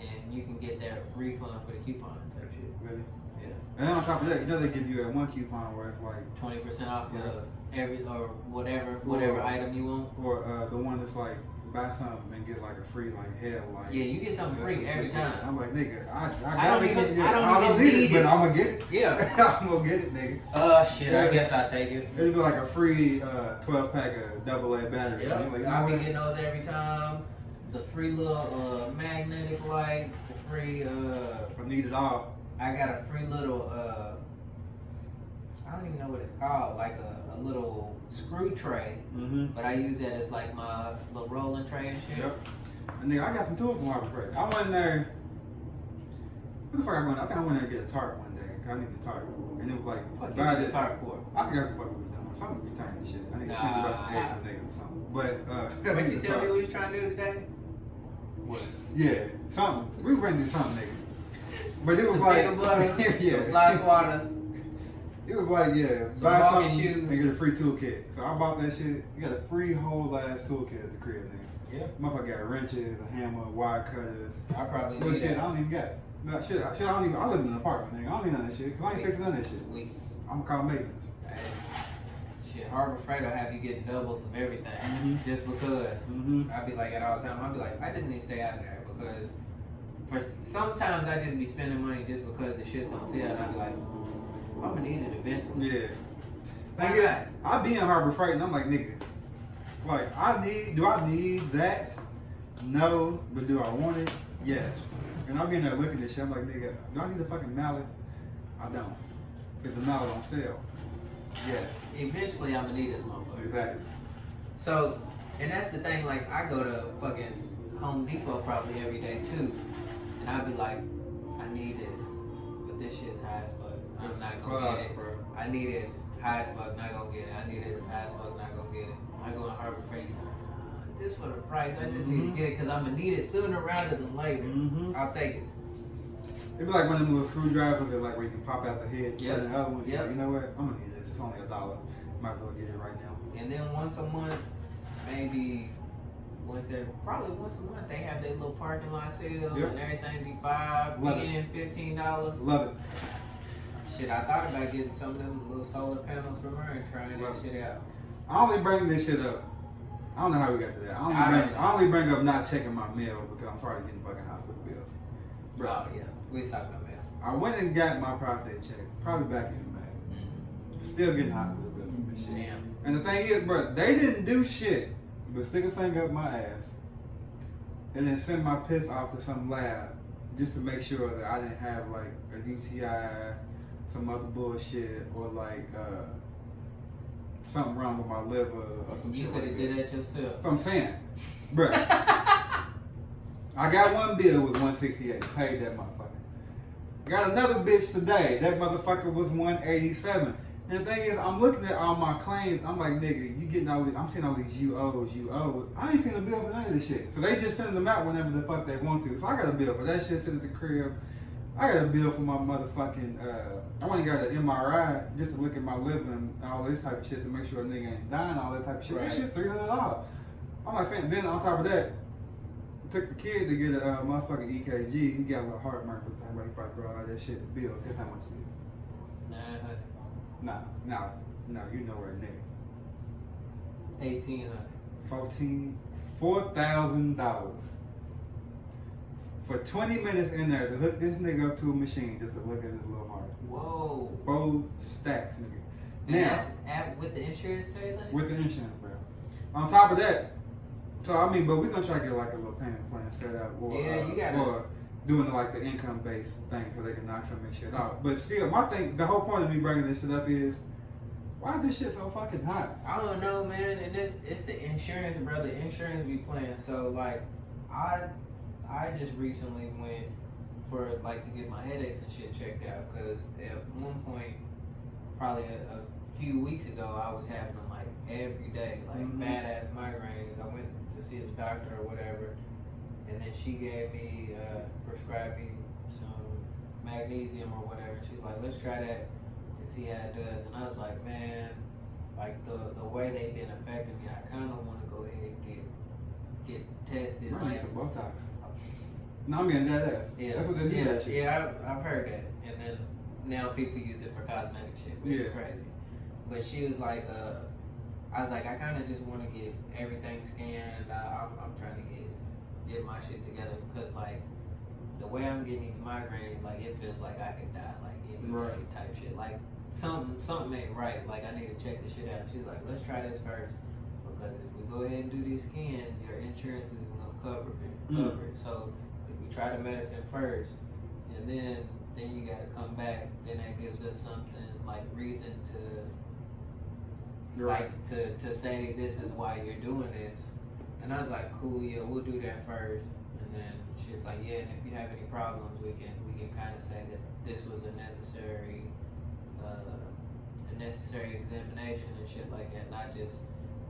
and you can get that refund for the coupon type shit. Really? Yeah. And then on top of that, you know they give you that one coupon where it's like, Twenty percent off Yeah. of every or whatever whatever Or- item you want. or uh, the one that's like buy something and get like a free like headlight. Yeah, you get something free every time. I'm like, nigga, I, I, I don't it. even- Yeah, I don't I even need need it, but. I'm gonna get it. Yeah. I'm gonna get it, nigga. Uh shit, I guess I take it. It'd be like a free uh, 12 pack of double A battery. Yeah, like, I'll be getting those every time. The free little uh, magnetic lights, the free uh, I need it all. I got a free little uh, I don't even know what it's called, like a, a little screw tray, Mm-hmm. but I use that as like my little rolling tray and shit. Yep. And nigga, I got some tools from Harbor Freight. I went in there. What the fuck I went? I think I went there to get a tarp one day. 'cause I needed a tarp, and it was like Fuck buy this. the tarp for. I forgot what the fuck we was doing. Something pertaining to shit. I need to think about some eggs and niggas or something. But uh, What you tell me what you trying to do today? What? Yeah, something. We were do something, nigga. But it was Some like, butter, yeah, some fly swatters. It was like, yeah, Some buy walking something shoes. and get a free toolkit. So I bought that shit. You got a free whole ass toolkit at the crib, nigga. Yeah. Motherfucker got wrenches, a hammer, wire cutters. I probably Well, need shit, I that. don't even got. No, shit, I- shit, I don't even. I live in an apartment, nigga. I don't need none of that shit. Cause I ain't fixing none of that shit. We, I'm gonna maintenance. hey, shit, Harbor Freight will have you getting doubles of everything Mhm. just because. Mm-hmm. I'd be like that all the time. I'd be like, I just need to stay out of there because for sometimes I just be spending money just because the shit's on sale, and I be like, I'm gonna need it eventually. Yeah. Is, not? I be in Harbor Freight and I'm like, nigga, like I need. Do I need that? No, but do I want it? Yes. And I'm in there looking at shit. I'm like, nigga, do I need a fucking mallet? I don't. If the mallet on sale, yes. Eventually, I'm gonna need this motherfucker. Exactly. So, and that's the thing. Like, I go to fucking Home Depot probably every day too, and I'd be like, I need this, but this shit high as fuck. I'm not gonna Fuck, get it. bro. I need it high as fuck, not gonna get it. I need it high as fuck, not gonna get it. I go in Harbor Freight, uh, just for the price. I just need Mhm. to get it because I'm gonna need it sooner rather than later. Mm-hmm. I'll take it. It'd be like one of them little screwdrivers that like where you can pop out the head. Yep. The other one, Yep. like, you know what? I'm gonna need this. It's only a dollar. Might as well get it right now. And then once a month, maybe once every, probably once a month, they have their little parking lot sales Yep. and everything be five, Love it. ten, fifteen dollars. Love it. Shit, I thought about getting some of them little solar panels from her and trying that shit out. I only bring this shit up I don't know how we got to that. I only, I don't bring, know. I only bring up not checking my mail because I'm tired of getting fucking hospital bills. Bro, Oh yeah, we talking about mail. I went and got my prostate check probably back in May. Mm-hmm. Still getting hospital bills from this shit. Damn. And the thing is, bro, they didn't do shit but stick a finger up my ass and then send my piss off to some lab just to make sure that I didn't have like a UTI, some other bullshit, or like uh, something wrong with my liver or some You shit could like have that. did that yourself. So I'm saying, bro, I got one bill was 168, paid that motherfucker. Got another bitch today, that motherfucker was 187. And the thing is, I'm looking at all my claims. I'm like, nigga, you getting all these, I'm seeing all these UOs, UOs. I ain't seen a bill for none of this shit. So they just send them out whenever the fuck they want to. So I got a bill for that shit sitting at the crib. I got a bill for my motherfucking, uh, I went and got an MRI just to look at my liver and all this type of shit to make sure a nigga ain't dying, all that type of shit. Right. That shit's $300. I'm like, fam, then on top of that, I took the kid to get a uh, motherfucking EKG. He got a little heart murmur. Talking about he probably brought all that shit to bill. Guess how much it is? Nine hundred. Nah, nah, nah, you know where nigga. Eighteen hundred. Fourteen. Four thousand dollars for twenty minutes in there to hook this nigga up to a machine just to look at his little heart. Whoa. Both stacks, nigga. And Now, that's at, with the insurance and everything? with the insurance, bro. On top of that, so I mean, but we're gonna try to get like a little payment plan set up, or Yeah, uh, you gotta- or doing like the income based thing so they can knock some of this shit out. But still, my thing, the whole point of me bringing this shit up is, why is this shit so fucking hot? I don't know, man. And it's it's the insurance, brother. Insurance be playing. So like, I I just recently went for like to get my headaches and shit checked out because at one point, probably a, a few weeks ago, I was having them like every day, like Mhm. badass migraines. I went to see the doctor or whatever, and then she gave me uh, prescribed me some magnesium or whatever. She's like, let's try that and see how it does. And I was like, man, like the the way they've been affecting me, I kind of want to go ahead and get get tested. Bro, need Like, some Botox. No, I mean dead ass. yeah, That's what they yeah, that yeah. I've, I've heard that, and then now people use it for cosmetic shit, which is crazy. But she was like, uh, I was like, I kind of just want to get everything scanned. I, I'm, I'm trying to get get my shit together because like the way I'm getting these migraines, like it feels like I could die, like any Right. type shit. Like something something ain't right. Like I need to check this shit out. She's like, let's try this first because if we go ahead and do these scans, your insurance isn't gonna cover it. Mm. Cover it. So try the medicine first, and then then you gotta come back, then that gives us something like reason to You're right. like to to say this is why you're doing this. And I was like, cool, yeah, we'll do that first. And then she was like, yeah, and if you have any problems, we can we can kind of say that this was a necessary uh, a necessary examination and shit like that, not just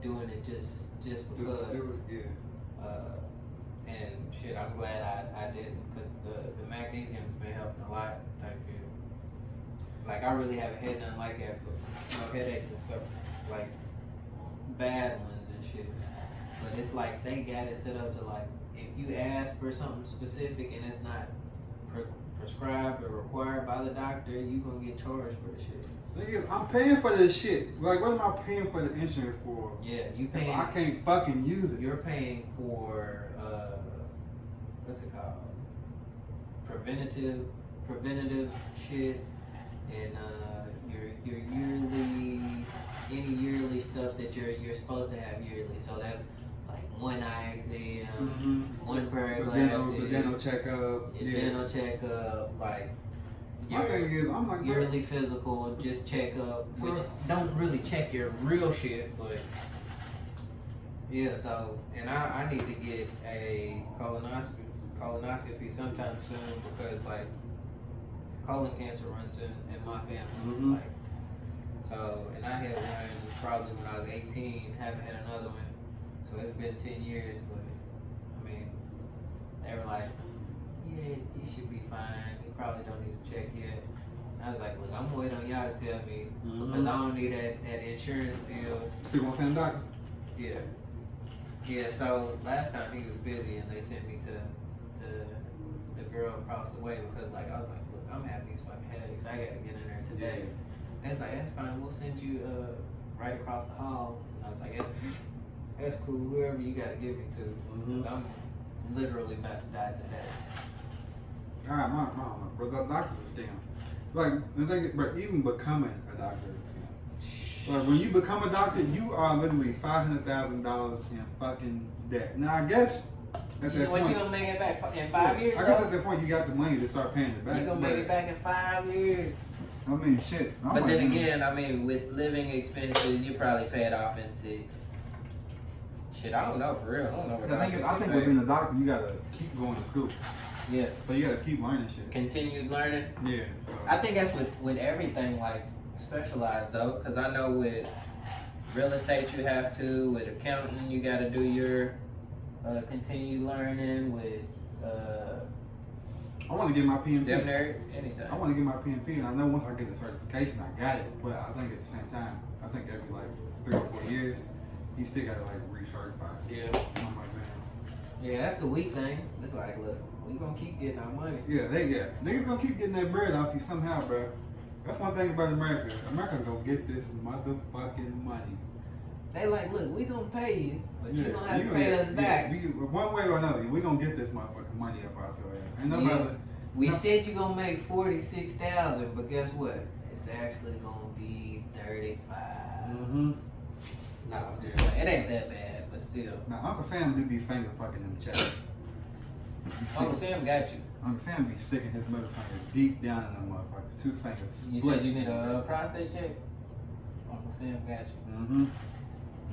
doing it just just because. it was yeah. Uh, and shit, I'm glad I, I didn't because the, the magnesium's been helping a lot type shit. Like I really haven't had nothing like that, but no headaches and stuff, like bad ones and shit. But it's like they got it set up to like if you ask for something specific and it's not pre- prescribed or required by the doctor, you gonna get charged for the shit. Nigga, I'm paying for this shit. Like, what am I paying for the insurance for? Yeah, you If paying. I can't fucking use it. You're paying for what's it called? Preventative, preventative shit, and uh, your your yearly, any yearly stuff that you're you're supposed to have yearly. So that's like one eye exam, Mm-hmm. one pair of The glasses, dental, the dental checkup. your Yeah. dental checkup, like your is, I'm like, yearly physical, just checkup, which For- don't really check your real shit, but yeah. So, and I, I need to get a colonoscopy colonoscopy sometime soon because like colon cancer runs in, in my family. Mhm. Like, so, and I had one probably when I was 18. Haven't had another one, so it's been 10 years. But I mean, they were like, yeah, you should be fine. You probably don't need to check yet. And I was like, look, I'm gonna wait on y'all to tell me because Mhm. I don't need that, that insurance bill. still want to send doctor. Yeah. Yeah, so last time he was busy and they sent me to girl across the way because like I was like, look, I'm having these fucking headaches. I gotta get in there today. And it's like, that's fine, we'll send you uh right across the hall. And I was like, it's That's cool. Whoever you gotta give me to, because I'm literally about to die today. All right, my, my, bro, the doctor's a scam. Like, the thing, bro, even becoming a doctor is a scam. Like, when you become a doctor, you are literally $500,000 in fucking debt. Now, I guess at that what point, you gonna make it back fi- in five years? I guess though? at that point, you got the money to start paying it back. You gonna make but, it back in five years? I mean, shit. I'm But like, then man, again, I mean, with living expenses, you probably pay it off in six. Shit, I don't know for real. I don't know what The thing is, I think with being a doctor, you gotta keep going to school. Yeah, So you gotta keep learning shit. continued learning. Yeah. So. I think that's with with everything like specialized though, because I know with real estate you have to, with accounting you got to do your uh, continued learning, with uh, I want to get my PMP. damn near anything. I want to get my PMP, and I know once I get the certification, I got it. But I think at the same time, I think every like three or four years, you still gotta like recertify. Yeah, I'm like, man, yeah, that's the weak thing. It's like, look, we gonna keep getting our money. yeah, they yeah, niggas gonna keep getting that bread off you somehow, bro. That's one thing about America. America gonna get this motherfucking money. They like, look, we gonna pay you, but you Yeah, gonna have to pay yeah, us yeah, back. we, one way or another, we gonna get this motherfucking money up out your ass. Ain't Yeah. brother. We No. said you gonna make forty six thousand, but guess what? It's actually gonna be thirty five. Mm-hmm. No, I'm just saying, it ain't that bad, but still. Now Uncle Sam do be finger fucking in the chest. Uncle Sam got you. Uncle Sam be sticking his middle finger deep down in the motherfuckers. Two fingers. You said you need a uh, prostate check. Uncle Sam got you. Mm-hmm.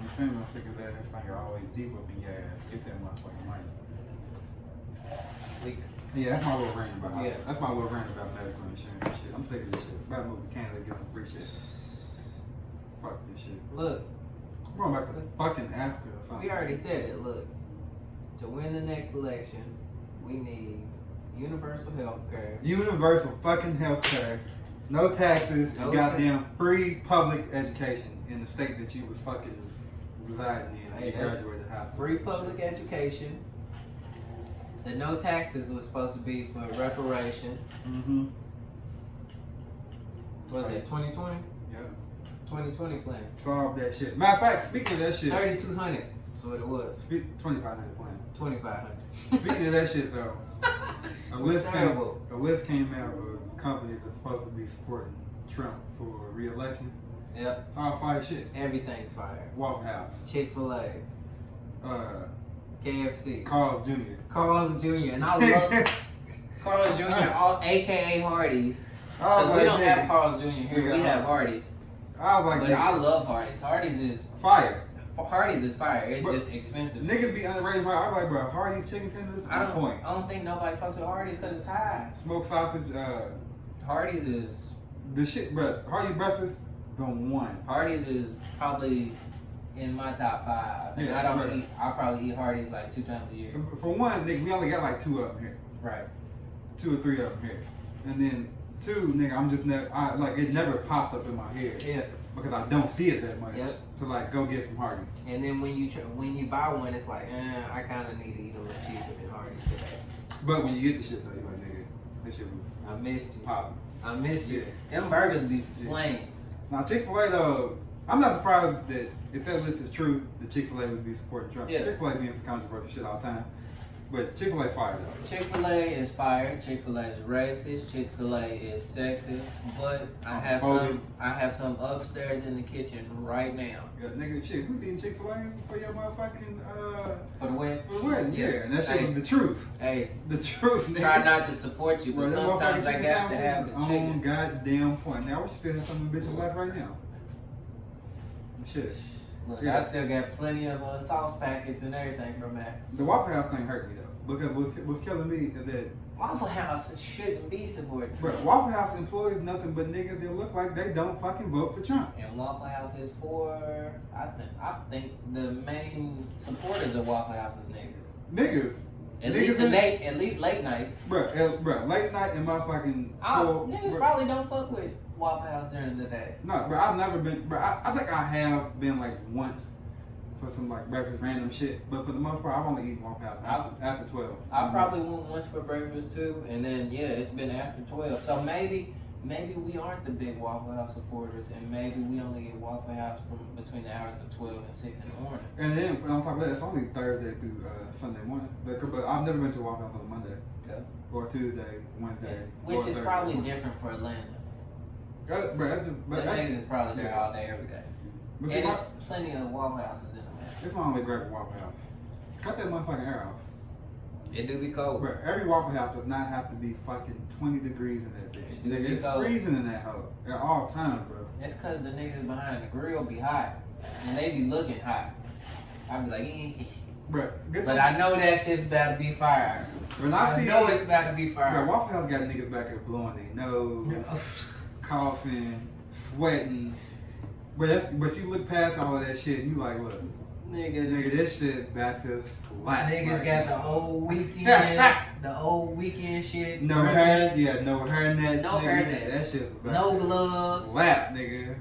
Uncle Sam gonna stick his ass his finger all the way deep up in your ass. Get that motherfucking money. Sweet. Yeah, that's my little rant about Yeah. That's my little rant about medical insurance and shit. I'm sick of this shit. About to move to Canada get some free shit. Fuck this shit. Look, I'm going back to fucking Africa or something. we already said it. Look, to win the next election, we need universal health care. Universal fucking health care. No taxes. No and goddamn free public education in the state that you was fucking residing in. when Hey, you graduated high school. Free public education. The no taxes was supposed to be for reparation. Mm-hmm. Was it, 2020? Yep. 2020 plan. Solve that shit. Matter of fact, speaking of that shit, 3200 That's what it was. speak, 2500 plan. 2500 Speaking of that shit though, a list came, a list came out of companies that's supposed to be supporting Trump for re-election. Yep, All fire shit. everything's fire. Waffle House, Chick fil A, uh, KFC, Carl's Jr. Carl's Jr. And I love Carl's Jr., all, aka Hardee's. Because we don't have Carl's Jr. here, We we have Hardee's. I was like, But I love Hardee's. Hardee's is fire. Hardee's is fire. It's But- just expensive. Niggas be underrated. by- I'm like, bro, Hardee's chicken tenders I don't. point. I don't think nobody fucks with Hardee's because it's high. Smoked sausage, uh, Hardee's is the shit, bro. Hardee's breakfast, the one. Hardee's is probably in my top five. And Yeah, I don't right. eat. I probably eat Hardee's like two times a year. For one, nigga, we only got like two of them here. Right. two or three of them here. And then two, nigga, I'm just never, I, like, it never pops up in my head Yeah. because I don't see it that much Yep. to like go get some Hardee's. And then when you tr- when you buy one, it's like, eh, I kind of need to eat a little cheaper than Hardee's today. But when you get the shit though, you're like, nigga, this shit was I missed you. popping. I missed you. Yeah. Them burgers be Yeah. Now Chick Fil A though, I'm not surprised that if that list is true, the Chick Fil A would be supporting Trump. Yeah. Chick Fil A being some controversial shit all the time, but Chick Fil A's fire though. Chick Fil A is fire. Chick Fil A is racist. Chick Fil A is sexist. But I have some. I have some upstairs in the kitchen right now Yeah, nigga, shit, we eating Chick Fil A for your motherfucking uh for the win. for the wedding, yeah, and that shit Hey. was the truth, Hey, the truth, nigga. try not to support you, Bro, but that sometimes motherfucking I chicken got to have is the on chicken. goddamn point. Now, we're still have some bitches left right now. Shit. Look, Yeah. I still got plenty of uh, sauce packets and everything from that. The Waffle House thing hurt me though, because what's, what's killing me is that Waffle House shouldn't be supporting bro, Trump. Waffle House employs nothing but niggas that look like they don't fucking vote for Trump. And Waffle House is for I think I think the main supporters of Waffle House is niggas. Niggas, At Niggas least the late at least late night. bro, uh, bro, late night in my fucking. I, pool, niggas bro, probably don't fuck with Waffle House during the day. No, bro, I've never been, bro. I, I think I have been like once for some like breakfast random shit, but for the most part, I've only eaten Waffle House after, after twelve. I probably went once for breakfast too, and then yeah, it's been after twelve. So maybe maybe we aren't the big Waffle House supporters, and maybe we only get Waffle House from between the hours of twelve and six in the morning. And then on top of that, it's only Thursday through uh, Sunday morning. Like, But I've never been to Waffle House on a Monday. Okay. Or Tuesday, Wednesday. Which is Thursday. probably different for Atlanta. That, bro, that's just, The but that's, niggas is probably there yeah. all day, every day. but see, And my, there's plenty of Waffle Houses in. It's my only great Waffle House. Cut that motherfucking air off. It do be cold. Bro, every Waffle House does not have to be fucking 20 degrees in that bitch. It do Nigga, be it's cold. freezing in that hoe at all times, bro. That's cause the niggas behind the grill be hot. And they be looking hot. I be like, eh. Bro, good But thing- I know that shit's about to be fire. when I, see know it's about to be fire. bro, fire. Waffle House got niggas back here blowing their nose, coughing, sweating. But but you look past all of that shit and you like, look, Niggas, nigga, this shit about to slap. niggas right got now. the old weekend, the old weekend shit. No hair, yeah, no hair nets. No nigga. hair nets. That shit. No gloves. Slap, nigga.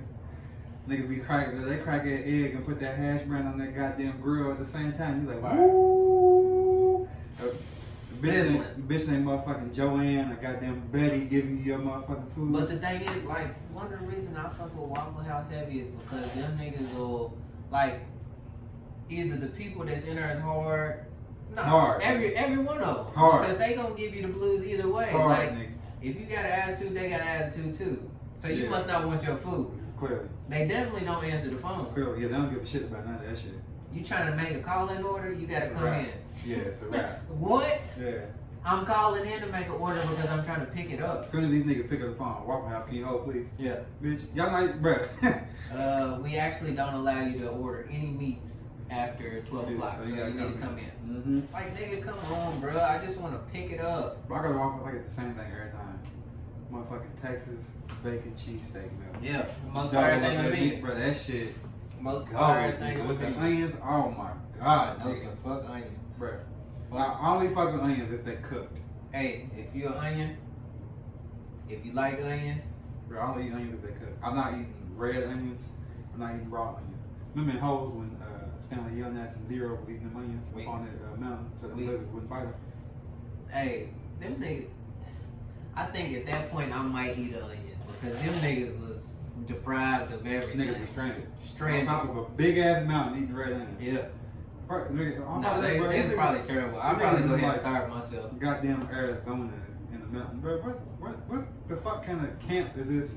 Niggas be cracking, they crack that egg and put that hash brown on that goddamn grill at the same time. You like, Right. woo. Bitch named, bitch named motherfucking Joanne or goddamn Betty giving you your motherfucking food. But the thing is, like, one of the reasons I fuck with Waffle House heavy is because them niggas will, like, either the people that's in there is hard. No, Hard. every every one of them. Hard. Because they gonna give you the blues either way. Hard, like, nigga. if you got an attitude, they got an attitude too. So you Yeah. must not want your food. Clearly. They definitely don't answer the phone. Clearly. Yeah, they don't give a shit about none of that shit. You trying to make a call in order, you gotta come wrap. in. Yeah, it's a wrap. What? Yeah. I'm calling in to make an order because I'm trying to pick it up. As soon as these niggas pick up the phone, Waffle House, can you hold, please? Yeah. Bitch, y'all might, bruh. Uh, we actually don't allow you to order any meats after 12 o'clock, so so you you, need to come come in. mm-hmm. Like, nigga, come on, bro. I just want to pick it up. But I go to Waffle House, I get the same thing every time. Motherfucking Texas bacon cheesesteak meal. Yeah, most Double fire thing that to meat, me. bro. That shit Most goes fire thing to with the onions. Oh my god, Those nigga. are fuck onions. bro. Fuck. I only fuck with onions if they cooked. Hey, if you're an onion, if you like onions, Bro, I only eat onions if they cook. I'm not eating red onions. I'm not eating raw onions. Remember in Holes when Stanley Yelnats and Zero was eating them onions We- on that uh, mountain so the we- lizards wouldn't bite them? hey, them niggas. I think at that point I might eat an onion because them niggas was deprived of everything. Niggas were stranded. Stranded. On top of a big ass mountain eating red onions. Yeah. Right, nigga, No, that, they, bro, they these was probably terrible. I'd probably go ahead and like- start myself. goddamn Arizona in the mountain. Bro, what, what, what the fuck kind of camp is this?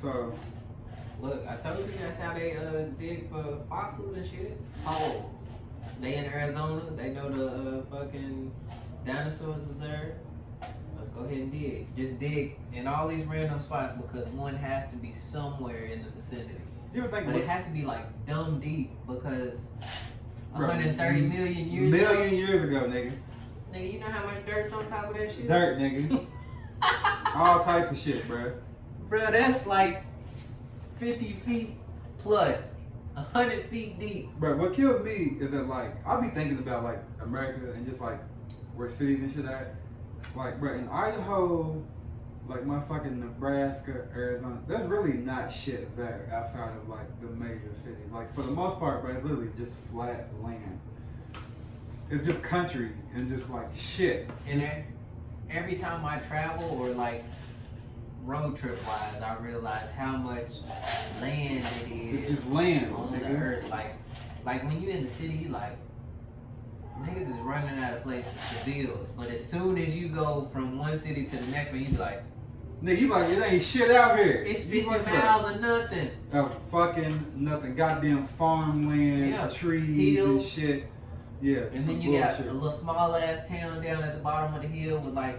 So, Look, I told you that's how they uh dig for fossils and shit. Holes. They in Arizona. They know the uh, fucking dinosaurs was there. Let's go ahead and dig. Just dig in all these random spots because one has to be somewhere in the vicinity. you ever think But what- it has to be like dumb deep because Bro, 130 million years million ago. years ago, nigga. Nigga, you know how much dirt's on top of that shit? Dirt, nigga. All types of shit, bro. Bro, that's like 50 feet plus, 100 feet deep. Bro, what kills me is that like I'll be thinking about like America and just like where cities and shit at. Like, bro, in Idaho, like motherfucking Nebraska, Arizona, there's really not shit there outside of like the major cities. Like for the most part, bro, it's literally just flat land. It's just country and just like shit. And every time I travel or like road trip wise, I realized how much land it It's land, on the earth. Like, like when you in the city, you like niggas is running out of places to build. But as soon as you go from one city to the next one, you be like, Nigga, you like it ain't shit out here. it's You 50 like miles of nothing. of fucking nothing, goddamn farmland, Yeah, trees and shit. Yeah, And then you got a little small ass town down at the bottom of the hill with like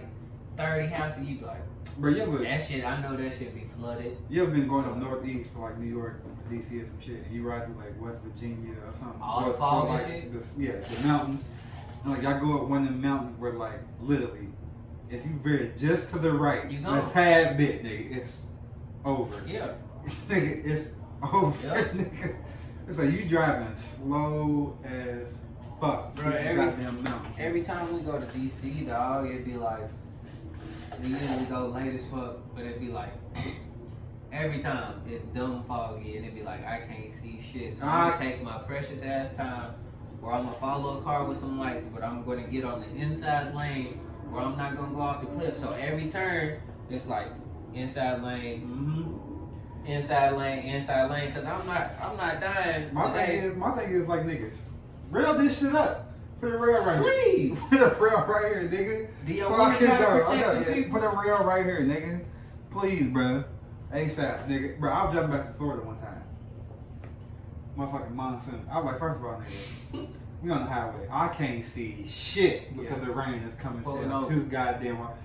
30 houses. You be like, Bro, you ever that shit, I know that shit be flooded. you ever been going up northeast to like New York, DC, or some shit, and you ride through like West Virginia or something? All the fog like, shit? The, yeah, the mountains. And like y'all go up one of the mountains where like literally, if you veer just to the right, You know. a tad bit, nigga, it's over. Yeah. nigga, it's over, Yep. nigga. It's like you driving slow as fuck. Bro, every- Every time we go to DC, dog, it'd be like, we usually go late as fuck, but it'd be like, every time it's dumb foggy, and it'd be like, I can't see shit. So I'm Ah. gonna take my precious ass time, or I'm gonna follow a car with some lights, but I'm gonna get on the inside lane, where I'm not gonna go off the cliff. So every turn, it's like, inside lane, Mm-hmm. inside lane, inside lane. Cause I'm not, I'm not dying My thing is, my thing is like niggas, rail this shit up. Put a rail right here. Please, Put a rail right here, nigga. do you So I can try to go. I got- yeah. Put a rail right here, nigga. Please, bro. ASAP, nigga. Bro, I was driving back to Florida one time. Motherfucking monsoon. I was like, first of all, nigga, we on the highway. I can't see shit because Yeah. the rain is coming Pulling too goddamn hard.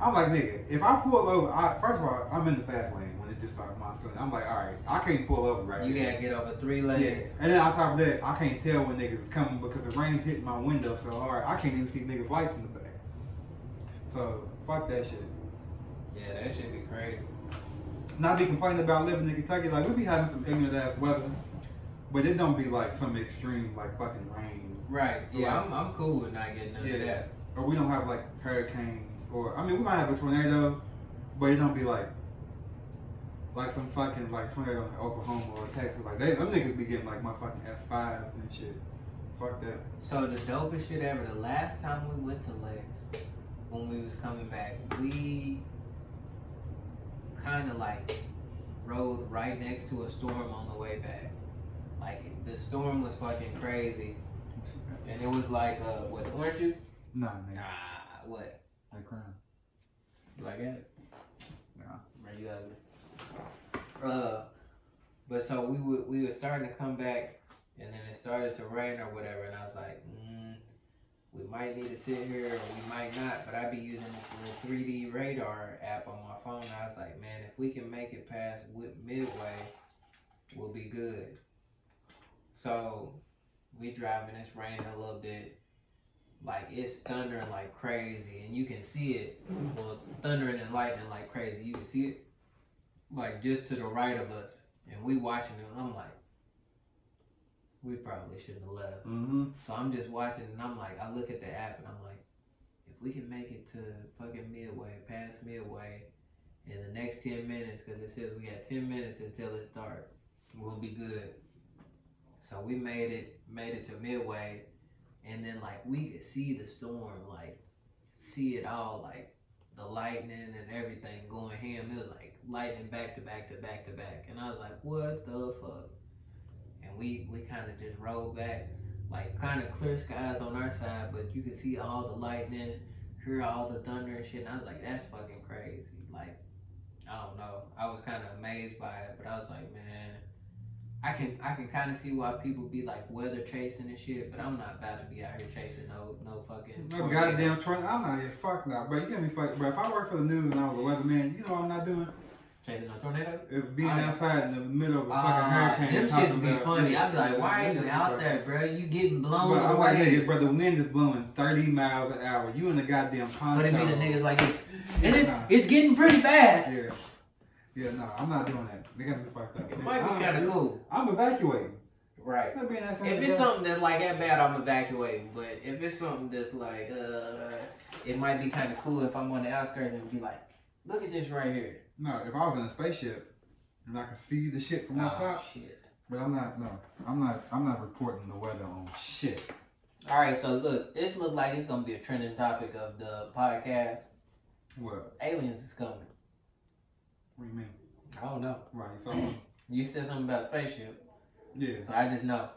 I'm like, nigga, if I pull over, I, first of all, I'm in the fast lane just started monsoon. I'm like, all right, I can't pull over right You gotta get over three lanes. Yeah. And then on top of that, I can't tell when niggas is coming because the rain's hitting my window so hard. I can't even see niggas' lights in the back. So fuck that shit. Yeah, that should be crazy. Not be complaining about living in Kentucky. Like we be having some ignorant ass weather, but it don't be like some extreme like fucking rain, Right. Yeah, Right. I'm, I'm cool with not getting none Yeah. of that. or we don't have like hurricanes, or I mean we might have a tornado, but it don't be like like some fucking like tornado in Oklahoma or Texas. Like they them niggas be getting like my fucking F fives and shit. Fuck that. So the dopest shit ever. The last time we went to Lex, when we was coming back, we kind of like rode right next to a storm on the way back. Like the storm was fucking crazy, and it was like uh, what orange juice? Nah, nigga. Ah, what? That. Do I get it? Nah. Are you ugly? Uh, but so we would we were starting to come back, and then it started to rain or whatever, and I was like, mm, we might need to sit here or we might not. But I'd be using this little 3D radar app on my phone. I was like, man, if we can make it past Midway, we'll be good. So we driving, it's raining a little bit. Like it's thundering like crazy, and you can see it. Well, thundering and lightning like crazy. You can see it like just to the right of us, and we watching it. And I'm like, we probably shouldn't have left. Mm-hmm. So I'm just watching, and I'm like, I look at the app, and I'm like, if we can make it to fucking Midway, past Midway, in the next ten minutes, because it says we got ten minutes until it starts, we'll be good. So we made it, made it to Midway, and then like we could see the storm, like see it all, like the lightning and everything going ham. It was like lightning back to back to back to back, and I was like, what the fuck? And we we kind of just rolled back, like kind of clear skies on our side, but you could see all the lightning, hear all the thunder and shit. And I was like, that's fucking crazy. Like, I don't know. I was kind of amazed by it, but I was like, man, I can I can kind of see why people be like weather chasing and shit, but I'm not about to be out here chasing no no fucking. No tornado. goddamn tornado. I'm not here. Fuck no, bro. You get me fucked, bro. If I work for the news and I was a weatherman, you know what I'm not doing? chasing no tornado. It's being I- outside in the middle of a fucking Ah, hurricane. them shits be about- funny. I'd be like, why are you out there, bro? You getting blown Bro, I'm like, away. nigga, bro, the wind is blowing 30 miles an hour. You in the goddamn poncho. But it be the niggas like this, and it's Nah. it's getting pretty bad. Yeah. Yeah, no, I'm not doing that. They got me fucked up. It might be kind of cool, I'm evacuating. right? I'm being If it's something that's like that bad, I'm evacuating. But if it's something that's like, uh, it might be kind of cool if I'm on the outskirts and be like, look at this right here. No, if I was in a spaceship and I could see the shit from up Oh top, shit. but I'm not. No, I'm not. I'm not reporting the weather on shit. All right, so look, this look like it's gonna be a trending topic of the podcast. What? Aliens is coming. What do you mean? I don't know. Right. So You said something about spaceship, yeah. so I just know.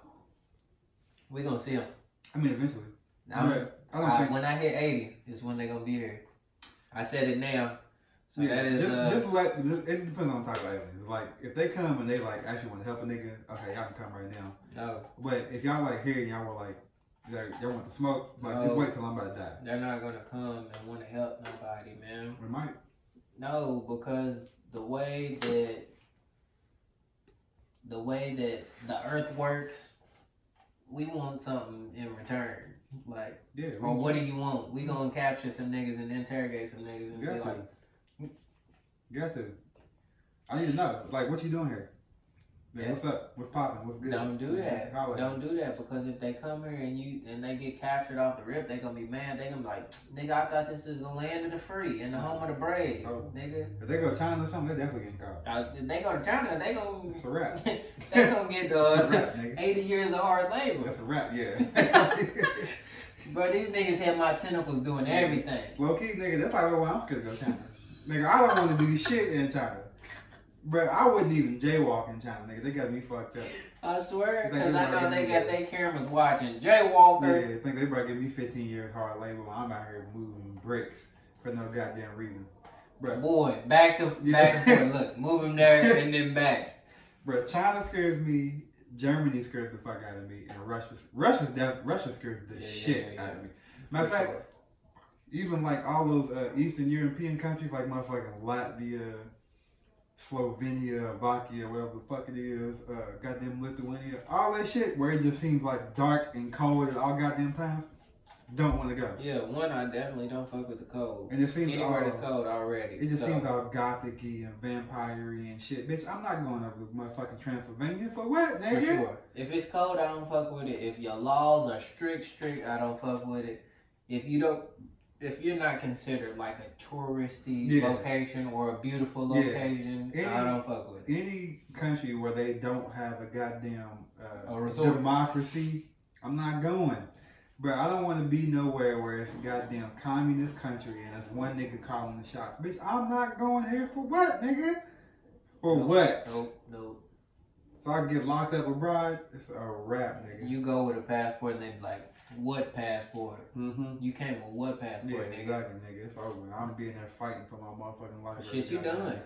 We gonna see them. I mean, eventually. Now, I don't I- think. when I hit 80 is when they gonna be here. I said it now. So yeah, that is just, uh, just let it depends on the type of aliens. Like if they come and they like actually want to help a nigga, okay, y'all can come right now. no, But if y'all like here and y'all were like, y'all, want to smoke, like just wait till I'm about to die. they're not gonna come and want to help nobody, man. We might. No, because the way that the way that the earth works, we want something in return. Like, Yeah. or what do you want? We gonna capture some niggas and interrogate some niggas and be Got like, to. Got to. I need to know. Like, what you doing here? Yeah. What's up? What's popping? What's good? Don't do that. Holla Don't do that because if they come here and you and they get captured off the rip, they gonna be mad. They gonna be like, nigga, I thought this is the land of the free and the home of the brave, Oh. nigga. If they go to China or something, they definitely getting caught. Uh, if they go to China, they gonna It's a wrap. they gonna get uh, wrap, nigga. 80 years of hard labor. That's a wrap, yeah. Bro, these niggas had my tentacles doing everything. Low key, nigga, that's like, well, I'm scared to go to China. Nigga, I don't want to do shit in China. Bro, I wouldn't even jaywalk in China, nigga. They got me fucked up. I swear, because I know they got their cameras watching. Jay Walker. Yeah, I think they probably give me 15 years hard labor when I'm out here moving bricks for no goddamn reason. Bro, Boy, back to back and forth. Look, move him there and then back. bro, China scares me. Germany scares the fuck out of me, and Russia, Russia's def, Russia scares the Yeah, shit yeah, out yeah. of me. Matter of fact, sure. even like all those uh, Eastern European countries, like motherfucking Latvia, Slovenia, Slovakia, whatever the fuck it is, uh, goddamn Lithuania, all that shit where it just seems like dark and cold at all goddamn times. Don't want to go. Yeah, one, I definitely don't fuck with the cold. And it seems Anywhere all, that's cold already. It just so. seems all gothic-y and vampire-y and shit. Bitch, I'm not going over to motherfucking Transylvania for what, For nigga? sure. If it's cold, I don't fuck with it. If your laws are strict, strict, I don't fuck with it. If you don't, if you're not considered like a touristy Yeah. location or a beautiful Yeah. location, I Any- don't fuck with it. Any country where they don't have a goddamn uh, A democracy, I'm not going. But I don't want to be nowhere where it's a goddamn communist country and it's one nigga calling the shots. Bitch, I'm not going here for what, nigga? For Nope. what? Nope, nope. So I get locked up abroad? It's a wrap, nigga. You go with a passport and they be like, what passport? mm-hmm. You came with what Yeah, passport, nigga? exactly, nigga. It's over. I'm being there fighting for my motherfucking life. Shit, you goddamn done.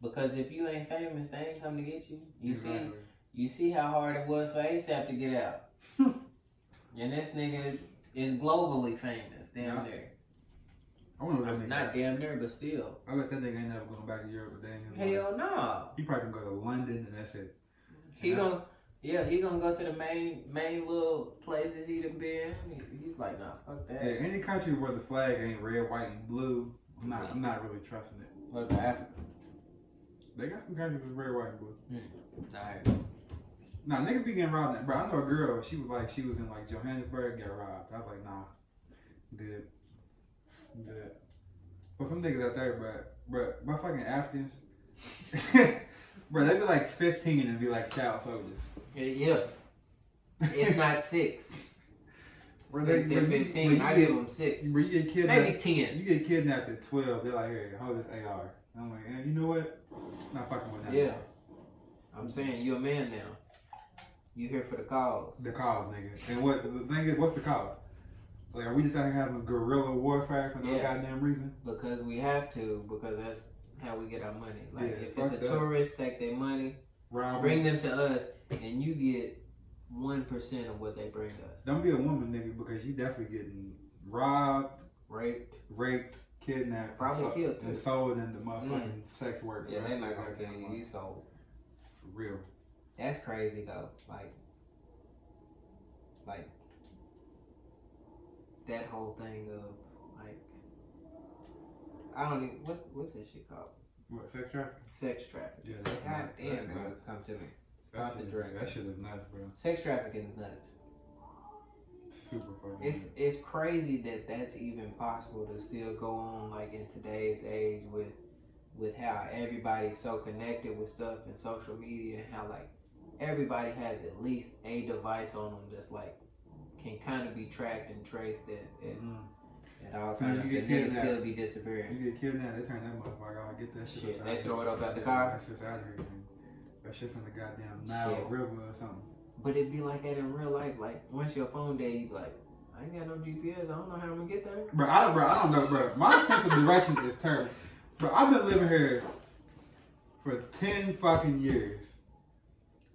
Because if you ain't famous, they ain't come to get you. You see, you see how hard it was for ASAP to get out. and this nigga is globally famous, damn Yeah. near. I wonder what that nigga. Not damn near, but still. I bet that nigga ain't never going back to Europe a day in his life. Hell no. He probably gonna go to London and that's it. He Yeah. gon' yeah, he gonna go to the main main little places he done been. He- He's like, nah, fuck that. Yeah, any country where the flag ain't red, white, and blue, I'm not, I'm not really trusting it. What about Africa? They got some countries with red, white, and blue. Hmm. Nah, Nah, niggas be getting robbed. Bro, I know a girl. She was like, she was in like Johannesburg, got robbed. I was like, nah, good, good. But some niggas out there, but, but my fucking Africans, bro, they be like 15 and be like child soldiers. Yeah. If not six. Bro, They fifteen. bro, I you give them six, you get kidnapped. maybe ten. You get kidnapped at 12, they're like, here, hold this AR. I'm like, you know what? Not fucking with that. Yeah. I'm saying you're a man now. You here for the cause. The cause, nigga. And what the thing is, what's the cause? Like, are we just out here having guerrilla warfare for no Yes. goddamn reason? Because we have to, because that's how we get our money. Like Yeah, if it's a that. tourist, take their money, Rob, bring them to us, and you get one percent of what they bring us. Don't be a woman, nigga, because you definitely getting robbed, Raped. raped, kidnapped, Probably and, so- killed, too. and sold into motherfucking mm. sex work. Yeah, they not gonna kill you. You sold. For real. That's crazy though. Like, like that whole thing of like, I don't even what what's that shit called? What, sex trafficking? Sex trafficking. Yeah, that's God nuts. damn, That's nigga, nuts. come to me. Stop the shit- drink. That shit is nuts, bro. Sex trafficking is nuts. Super fucking It's it's crazy that that's even possible to still go on like in today's age with with how everybody's so connected with stuff and social media and how like everybody has at least a device on them that's like can kind of be tracked and traced at, at, Mhm. at all times you and they still be disappearing. You get kidnapped, they turn that motherfucker off. Get that shit. Shit, they throw it up out the car? That shit's out here. man. That shit's in the goddamn Nile Shit. River or something. But it'd be like that in real life. Like once your phone dead, you be like, I ain't got no GPS. I don't know how I'm gonna get there. Bro, I don't, bro, I don't know, bro. My sense of direction is terrible. Bro, I've been living here for 10 fucking years.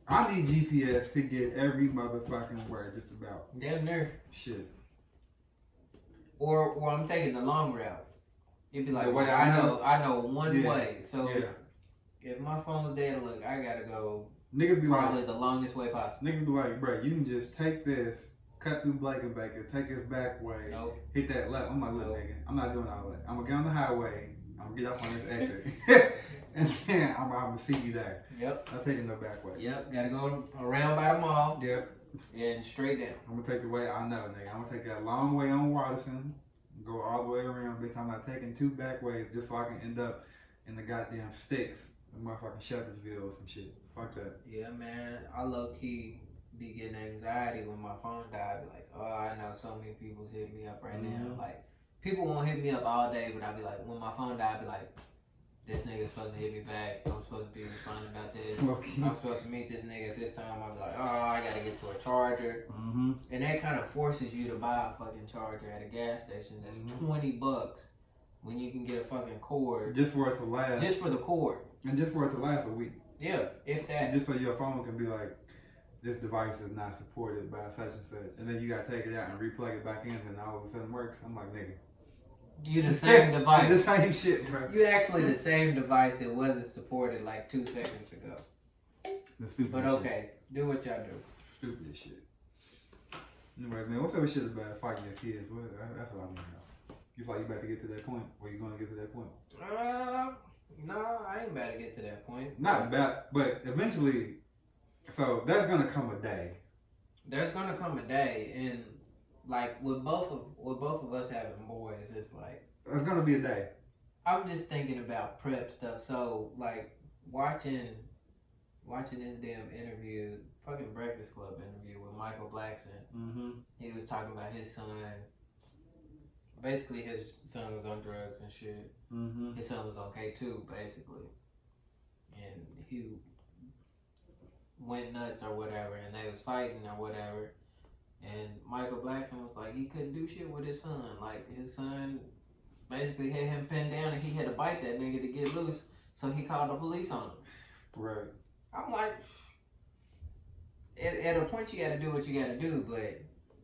I need GPS to get every motherfucking word, just about. Damn near. Shit. Or or I'm taking the long route. It'd be like, The way well, I I know. know, I know one Yeah. way. So Yeah. If my phone's dead, look, I gotta go Niggas be probably like, the longest way possible. niggas be like, bro, you can just take this, cut through Blankenbaker, take this back way, Nope. hit that left. I'm like, look, Nope. nigga, I'm not doing all that. I'm gonna get on the highway, I'm gonna get off on this exit, and then I'm, I'm gonna see you there. Yep. I'm taking the back way. Yep. Gotta go around by the mall Yep. and straight down. I'm gonna take the way I know, nigga. I'm gonna take that long way on Watterson, go all the way around, bitch. I'm not taking two back ways just so I can end up in the goddamn sticks, motherfucking Shepherdsville or some shit. Fuck that. Yeah, man. I low key be getting anxiety when my phone died. Be like, oh, I know so many people hit me up right Mhm. now. Like, people won't hit me up all day, but I'll be like, when my phone die, I'll be like, this nigga's supposed to hit me back. I'm supposed to be responding about this. Okay. I'm supposed to meet this nigga at this time. I'll be like, oh, I gotta get to a charger. Mm-hmm. And that kind of forces you to buy a fucking charger at a gas station that's Mhm. 20 bucks when you can get a fucking cord Just for it to last, just for the cord. And just for it to last a week, Yeah, if that. just so your phone can be like, this device is not supported by such and such, and then you gotta take it out and replug it back in, and all of a sudden works. I'm like, nigga, You the same device. the same shit, bro. You actually the same device that wasn't supported like two seconds ago. The stupid But shit. okay, do what y'all do. Stupid as shit. Anyway, man, what's up with shit about fighting your kids? What, that's what I want to know. You feel like you about to get to that point? Or you gonna get to that point? Uh, no, I ain't about to get to that point. Not bad, but eventually. So there's gonna come a day. There's gonna come a day, and like with both of with both of us having boys, it's like There's gonna be a day. I'm just thinking about prep stuff. So like watching watching this damn interview, fucking Breakfast Club interview with Michael Blackson. Mm-hmm. He was talking about his son. Basically, his son was on drugs and shit. Mm-hmm. His son was K two, basically, and he went nuts or whatever, and they was fighting or whatever. And Michael Blackson was like, he couldn't do shit with his son. Like his son basically had him pinned down, and he had to bite that nigga to get loose. So he called the police on him. Right. I'm like, at, at a point you got to do what you got to do, but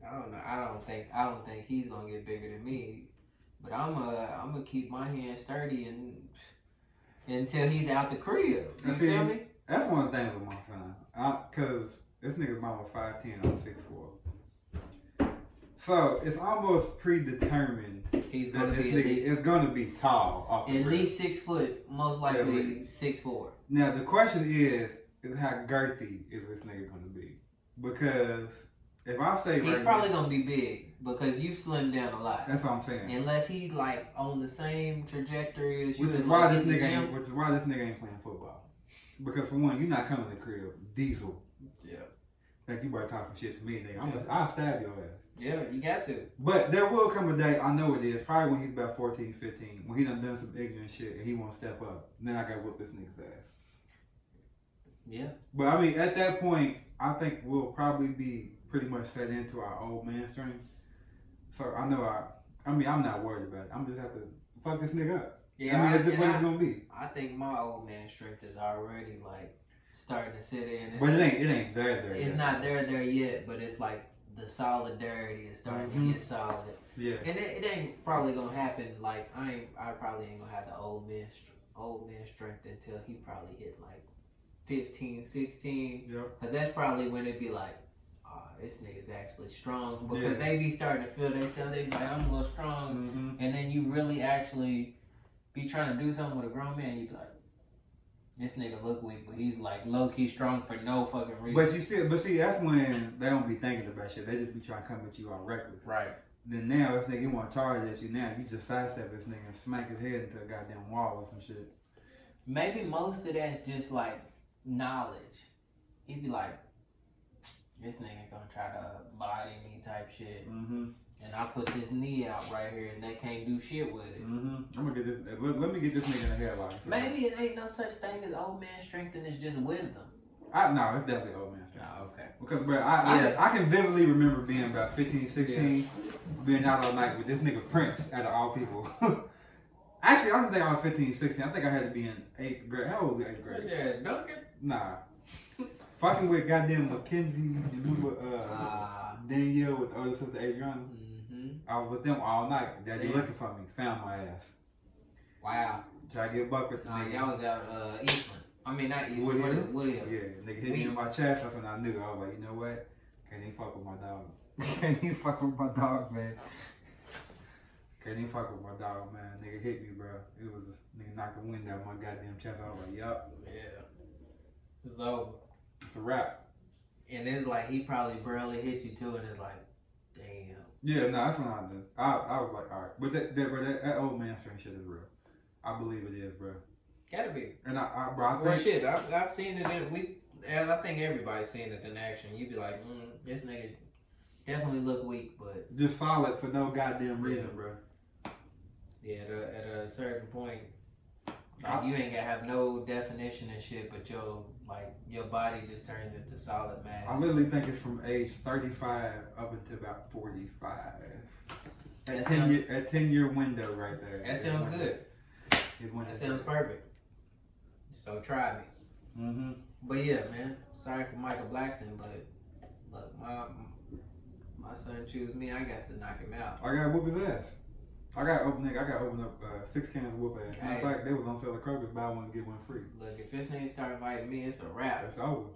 I don't know. I don't think I don't think he's gonna get bigger than me. But I'm uh I'm gonna keep my hands sturdy and until he's out the crib. You see. feel me? That's one thing with my son. I, Cause this nigga's mama five ten, I'm six four. So it's almost predetermined He's gonna be nigga least is gonna be tall. At least six foot, most likely six four. Now the question is, is how girthy is this nigga gonna be? Because if I say He's right probably now, gonna be big because you've slimmed down a lot. that's what I'm saying. Unless he's like on the same trajectory as you Which is why like this nigga ain't, which is why this nigga ain't playing football. Because for one, you're not coming to the crib diesel. Yeah. Like you better talk some shit to me, nigga. I'm I'll stab your ass. Yeah, you got to. But there will come a day, I know it is, probably when he's about 14, 15, when he done done some ignorant shit and he won't step up. Then I gotta whoop this nigga's ass. Yeah. But I mean, at that point, I think we'll probably be pretty much set into our old man strength. So I know I, I mean, I'm not worried about it. I'm just have to fuck this nigga up. Yeah, I mean, that's just what I- it's gonna be. I think my old man strength is already like starting to sit in. But it ain't, it ain't there, there. It's yet. not there there yet, but it's like the solidarity is starting Mhm. to get solid, Yeah. and it, it ain't probably gonna happen. Like I ain't, I probably ain't gonna have the old man, old man strength until he probably hit like 15, 16. Yep. Cause that's probably when it'd be like, this nigga's actually strong because Yeah. they be starting to feel they stuff. They be like, I'm a little strong, Mm-hmm. and then you really actually be trying to do something with a grown man, you be like, this nigga look weak, but he's like low key strong for no fucking reason. But you see, but see, that's when they don't be thinking about shit. They just be trying to come at you on reckless. right. Then now, this nigga want to charge at you now. You just sidestep this nigga and smack his head into a goddamn wall or some shit. Maybe most of that's just like knowledge. He'd be like, this nigga gonna try to body me type shit, Mm-hmm. and I put this knee out right here, and they can't do shit with it. Mm-hmm. I'm gonna get this. Let, let me get this nigga in the headlock. Maybe it ain't no such thing as old man strength, and it's just wisdom. I no, it's definitely old man strength. Oh, okay. Because, bro, I, Yeah. I, I can vividly remember being about 15, 16, being out all night with this nigga Prince out of all people. Actually, I don't think I was 15, 16. I think I had to be in eighth grade. How old was eighth grade? your Duncan? Nah. Fucking with goddamn Mackenzie, you remember uh, Ah. Danielle with the older sister Adriana? Mm-hmm. I was with them all night. Daddy Damn. looking for me, found my ass. Wow. Try to get a buck with the Nah, nigga. y'all was out uh, Eastland. I mean, not Eastland. What is Woodhill? it? Woodhill. Yeah, nigga hit me in my chest. That's when I knew. I was like, you know what? Can't even fuck with my dog. Can't even fuck with my dog, man. Can't even fuck with my dog, man. Nigga hit me, bro. It was a nigga knocked the wind out of my goddamn chest. I was like, yup, Yeah. It's over. It's a wrap. And it's like he probably barely hit you too, and it's like, damn. Yeah, no, that's what I did. I, I was like, all right, but that, that, bro, that, that old man strength shit is real. I believe it is, bro. Gotta be. And I, I bro, I Well, shit, I've, I've seen it in we. I think everybody's seen it in action. You'd be like, mm, this nigga definitely look weak, but just solid for no goddamn reason, Yeah. bro. Yeah, at a, at a certain point, like you ain't gonna have no definition and shit, but your like your body just turns into solid mass. I literally think it's from age 35 up until about 45. That At 10 sounds- year, at 10 year window right there. That sounds good. That sounds perfect. So try me. Mhm. But yeah, man. Sorry for Michael Blackson, but look, my my son choose me. I got to knock him out. I got to whoop his ass. I got open. I got open up uh, six cans of whoop ass. Matter of fact, they was on sale at Kroger's. Buy one get one free. Look, if this nigga start fighting me, it's a wrap. That's over.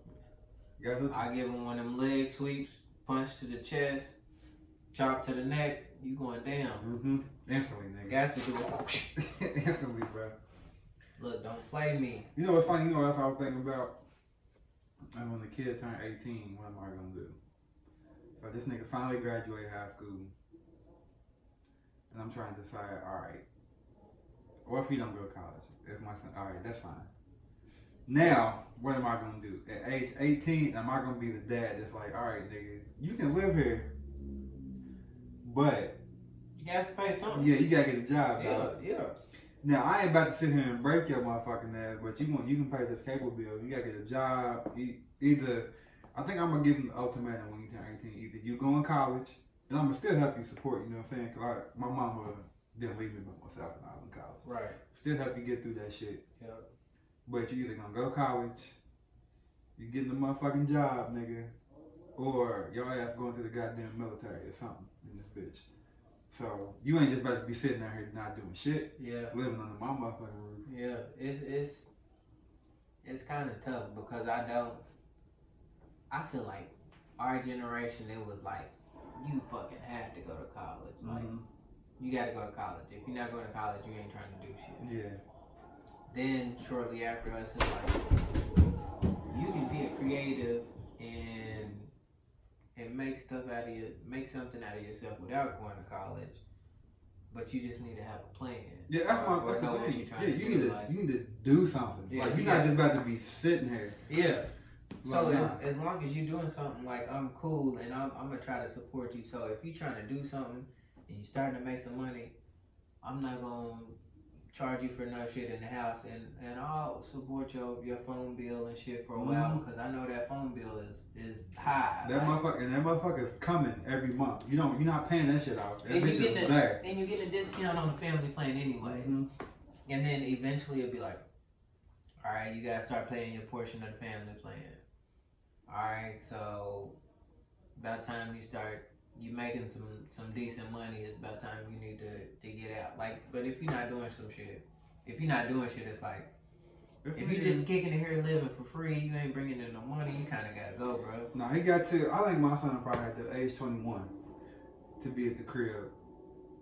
I give him one of them leg sweeps, punch to the chest, chop to the neck. You going down? Mm-hmm. Instantly, nigga. Got to do it. Instantly, bro. Look, don't play me. You know what's funny? You know what else I was thinking about? And when the kid turned 18, what am I gonna do? So this nigga finally graduated high school, and I'm trying to decide. All right, what if he don't go to college? If my son, all right, that's fine. Now, what am I gonna do? At age 18, am I gonna be the dad that's like, all right, nigga, you can live here, but You got to pay something. yeah, you gotta get a job, yeah, dog. yeah. Now I ain't about to sit here and break your motherfucking ass, but you want you can pay this cable bill. You gotta get a job. You, either I think I'm gonna give them the ultimatum when you turn 18. Either you go in college, and I'm gonna still help you support. You know what I'm saying? Cause I, my mama didn't leave me by myself when I was in college. Right. Still help you get through that shit. Yep. But you either gonna go to college, you getting a motherfucking job, nigga, or your ass going to the goddamn military or something in this bitch. So you ain't just about to be sitting out here not doing shit, Yeah. living under my motherfucking roof. Yeah. It's it's it's kind of tough because I don't. I feel like our generation, it was like you fucking have to go to college. Like Mhm. you got to go to college. If you're not going to college, you ain't trying to do shit. Yeah. Then shortly after us, it's like you can be a creative and and make stuff out of you, make something out of yourself without going to college. But you just need to have a plan. Yeah, that's or, my or that's know the what thing. you're trying Yeah, to you do. need to like, you need to do something. Yeah, like you you're not gotta- just about to be sitting here. yeah. So as, as long as you're doing something like I'm cool and I'm, I'm gonna try to support you. So if you're trying to do something and you're starting to make some money, I'm not gonna charge you for no shit in the house and, and I'll support your, your phone bill and shit for a while Mhm. because I know that phone bill is is high. That motherfucker and that motherfucker's coming every month. You don't you're not paying that shit out. That And you getting a- and you get a discount on the family plan anyways. Mhm. And then eventually it'll be like, all right, you gotta start paying your portion of the family plan. All right, so about time you start you making some some decent money, it's about time you need to to get out. Like, but if you're not doing some shit, if you're not doing shit, it's like This if you're just kicking it here living for free, you ain't bringing in no money, you kind of gotta go, bro. No, he got to. I think my son probably at the age 21 to be at the crib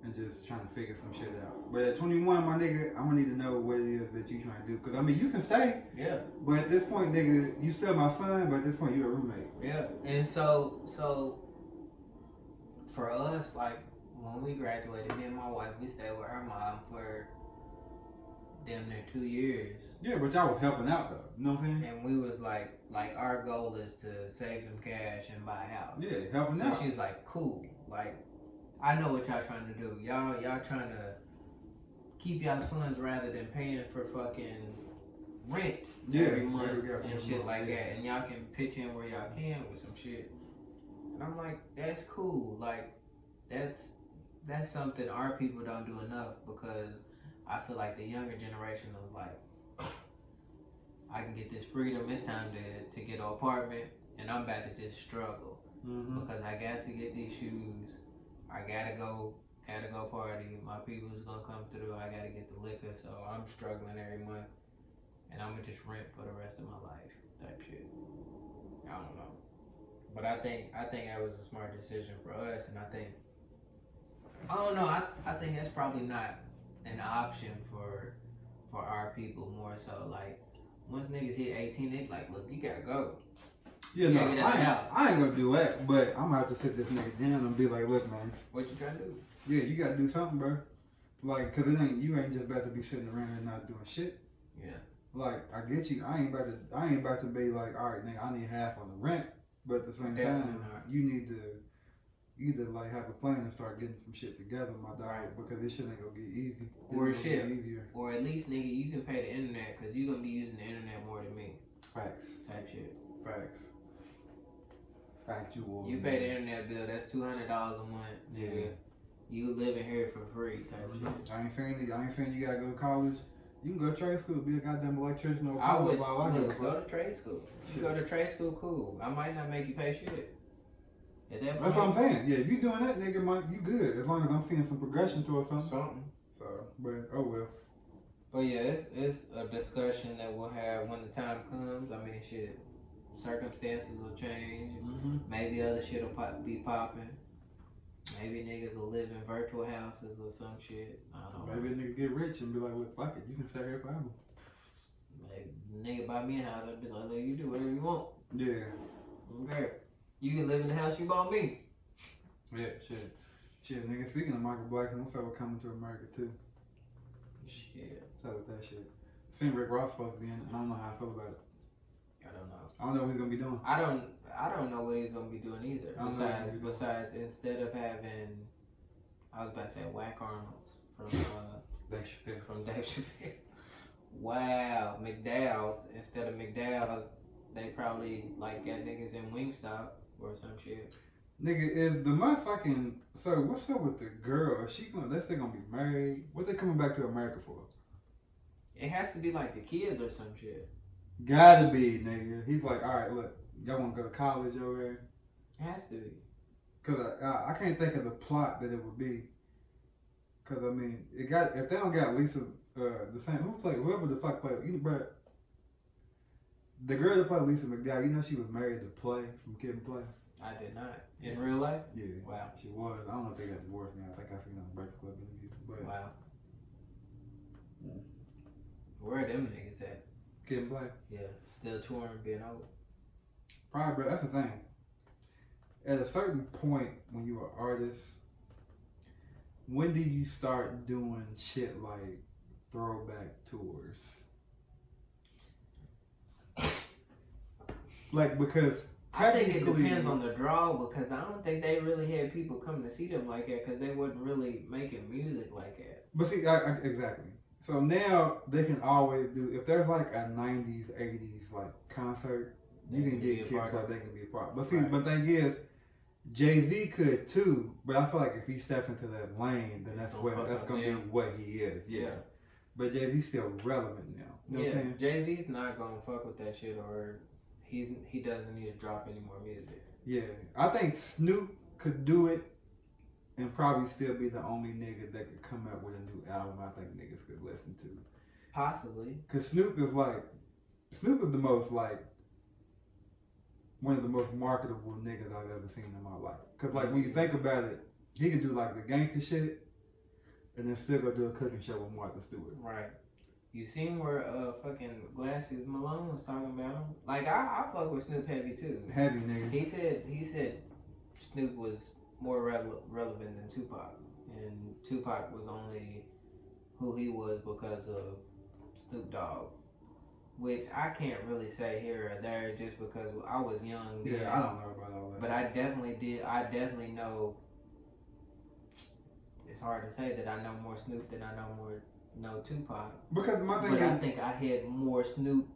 and just trying to figure some shit out. But at 21, my nigga, I'm gonna need to know what it is that you trying to do. Cause I mean, you can stay, Yeah. but at this point, nigga, you still my son. But at this point, you're a roommate. Yeah, and so so for us, like when we graduated, me and my wife, we stayed with her mom for damn near two years, Yeah, but y'all was helping out though. You know what I'm saying? and we was like, like our goal is to save some cash and buy a house. Yeah, helping So out. So she's like, cool, like I know what y'all trying to do. Y'all y'all trying to keep y'all's funds rather than paying for fucking rent Yeah, every month and shit like that, and y'all can pitch in where y'all can with some shit. And I'm like, that's cool. Like, that's that's something our people don't do enough because I feel like the younger generation is like, I can get this freedom. It's time to to get an apartment, and I'm about to just struggle Mm-hmm. because I got to get these shoes. I gotta go, gotta go party. My people's gonna come through. I gotta get the liquor, so I'm struggling every month, and I'm gonna just rent for the rest of my life, type shit. I don't know, but I think I think that was a smart decision for us, and I think I don't know. I I think that's probably not an option for for our people more so. Like once niggas hit 18, they like, look, you gotta go. Yeah, no, I ain't. I ain't gonna do that. But I'm gonna have to sit this nigga down and be like, look, man. What you trying to do? Yeah, you gotta do something, bro. Like, cause it ain't you ain't just about to be sitting around and not doing shit. Yeah. Like, I get you. I ain't about to. I ain't about to be like, all right, nigga, I need half on the rent. But at the same Definitely time, not. you need to either like have a plan and start getting some shit together, my dog, Right. because this shit ain't gonna get easy. This Or shit. easier. Or at least, nigga, you can pay the internet because you're gonna be using the internet more than me. Facts. Type shit. Facts. Factual. You pay the internet bill. That's two hundred dollars a month. Yeah. Nigga. You living here for free. Type shit. I ain't saying that, I ain't saying you gotta go to college. You can go to trade school, be a goddamn electrician or I would while I go. look, go to trade school. You go to trade school, cool. I might not make you pay shit. At that point, That's what I'm saying. Yeah, if you doing that, nigga, Mike, you good. As long as I'm seeing some progression towards something. Something. So, but oh well. But yeah, it's, it's a discussion that we'll have when the time comes. I mean, shit, circumstances will change. Mm-hmm. Maybe other shit will pop, be popping. Maybe niggas will live in virtual houses or some shit. I don't know. Maybe a nigga get rich and be like, look, fuck it, you can stay here forever. Maybe nigga buy me a house, I'd be like, look, you do whatever you want. Yeah, Okay. You can live in the house you bought me. yeah, shit. Shit, nigga, speaking of Michael Blackson, what's up with coming to America too? Shit, What's up with that shit? I Seen Rick Ross supposed to be in it. I don't know how I feel about it. I don't know. I don't know what he's gonna be doing. I don't. I don't know what he's gonna be doing either. I don't know what Besides, he's be besides, instead of having, I was about to say Whack Arnold's from uh, They should. from Dave Chappelle. Wow, McDowell's instead of McDowell's, they probably like got niggas in Wingstop or some shit. Nigga, is the motherfucking so what's up with the girl? Is she gonna they still gonna be married? What they coming back to America for? It has to be like the kids or some shit. Gotta be, nigga. He's like, all right, look, y'all wanna go to college over there? Has to be. Cause I, I, I can't think of the plot that it would be. Cause I mean, it got if they don't got Lisa, uh, the same who played whoever the fuck played, you know, bro. The girl that played Lisa McDowell, you know she was married to Play from Kid and Play. I did not in real life. Yeah, Wow, she was. I don't know if they got divorced now. I think I seen on Breakfast Club interview, but wow. Yeah. Where are them niggas at? And Play. Yeah, still touring, being old. Probably, bro. That's the thing. At a certain point, when you're an artist, when do you start doing shit like throwback tours? like because I think it depends on the draw because I don't think they really had people come to see them like that because they wasn't really making music like that. But see, I, I, exactly. So now they can always do if there's like a '90s, '80s like concert, you can a get Kid part Play. of it. They can be a part. But see, Right. but thing is, Jay Z could too. But I feel like if he steps into that lane, then that's gonna what that's gonna be what he is. Yeah. But Jay Z's still relevant now. You know yeah, what I'm saying? Jay Z's not gonna fuck with that shit, or he's he doesn't need to drop any more music. Yeah. I think Snoop could do it. And probably still be the only nigga that could come out with a new album I think niggas could listen to. Possibly. Cause Snoop is like, Snoop is the most like, one of the most marketable niggas I've ever seen in my life. Cause like when you think about it, he can do like the gangster shit, and then still go do a cooking show with Martha Stewart. Right. You seen where uh fucking Glasses Malone was talking about him? Like I, I fuck with Snoop heavy too. Heavy nigga. He said he said Snoop was more rele- relevant than Tupac, and Tupac was only who he was because of Snoop Dogg, which I can't really say here or there just because I was young. then. Yeah, I don't know about all that. But I definitely did. I definitely know. It's hard to say that I know more Snoop than I know more know Tupac. because my thing But I think I had more Snoop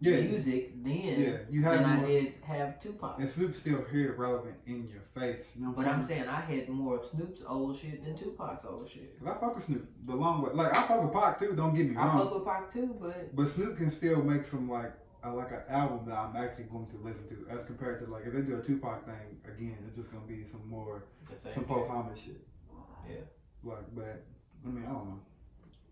yeah, music then yeah, you have than I did have Tupac. and Snoop's still here, relevant in your face. You know But I'm I'm saying? saying I had more of Snoop's old shit than Tupac's old shit. Cause I fuck with Snoop the long way. Like I fuck with Pac too. Don't get me wrong. I fuck with Pac too, but But Snoop can still make some like uh, like an album that I'm actually going to listen to, as compared to like if they do a Tupac thing again, it's just gonna be some more some shit. post homage shit. Yeah. Like, but I mean, I don't know.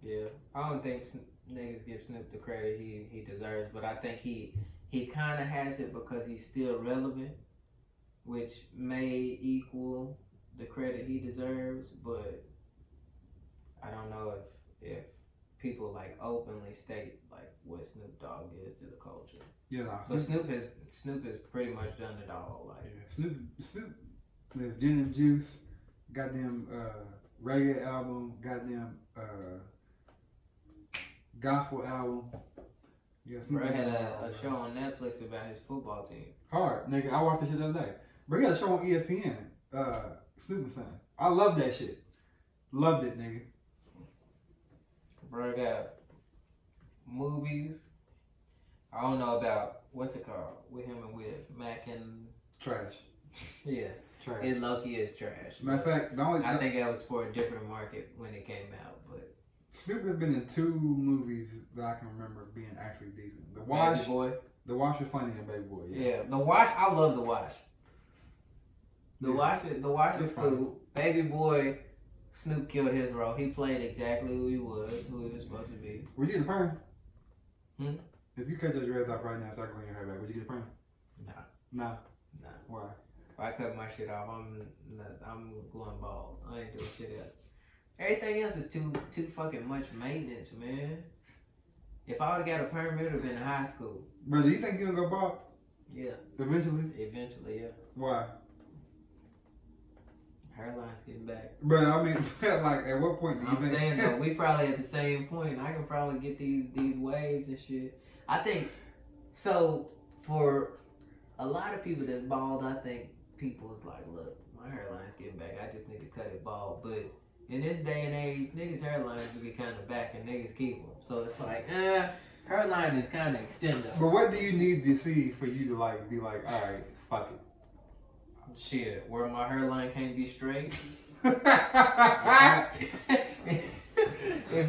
Yeah, I don't think niggas give Snoop the credit he he deserves, but I think he he kind of has it because he's still relevant, which may equal the credit he deserves. But I don't know if if people like openly state like what Snoop Dogg is to the culture. Yeah, nah, But Snoop, Snoop has Snoop has pretty much done it all. Like yeah, Snoop, Snoop, there's Gin and Juice, goddamn uh, reggae album, goddamn uh, gospel album. Yeah, bro had a, a show on Netflix about his football team. Hard, nigga. I watched this shit the other day. But he had a show on ESPN. Uh, Snoop and Son. I love that shit. Loved it, nigga. Bro, I got movies. I don't know about what's it called with him and Wiz Mac and Trash. yeah. Trash. It Loki is trash. Matter of fact, the only I think that was for a different market when it came out, Snoop has been in two movies that I can remember being actually decent. The Baby Boy. The Wash was funny and Baby Boy. Yeah. Yeah, the Wash. I love the Wash. The Yeah. Wash. The Wash is cool. Baby Boy. Snoop killed his role. He played exactly who he was, who he was supposed to be. Would you get a perm? Hmm? If you cut your dreads off right now, and start growing your hair back, would you get a perm? Nah, Nah. nah. Why? If I cut my shit off, I'm not, I'm going bald. I ain't doing shit else. Everything else is too too fucking much maintenance, man. If I would have got a perm, it would have been in high school. Bro, do you think you'll go bald Yeah, eventually? eventually, yeah. Why? Hairline's getting back. Bro, I mean, like, at what point do you I'm think? saying though, we probably at the same point. I can probably get these these waves and shit. I think so. For a lot of people that's bald, I think people is like, look, my hairline's getting back. I just need to cut it bald. But in this day and age, niggas' hairlines be kind of back, and niggas keep them. So it's like, eh, hairline is kind of extended. but what do you need to see for you to like be like, all right, fuck it? Shit, where my hairline can't be straight. if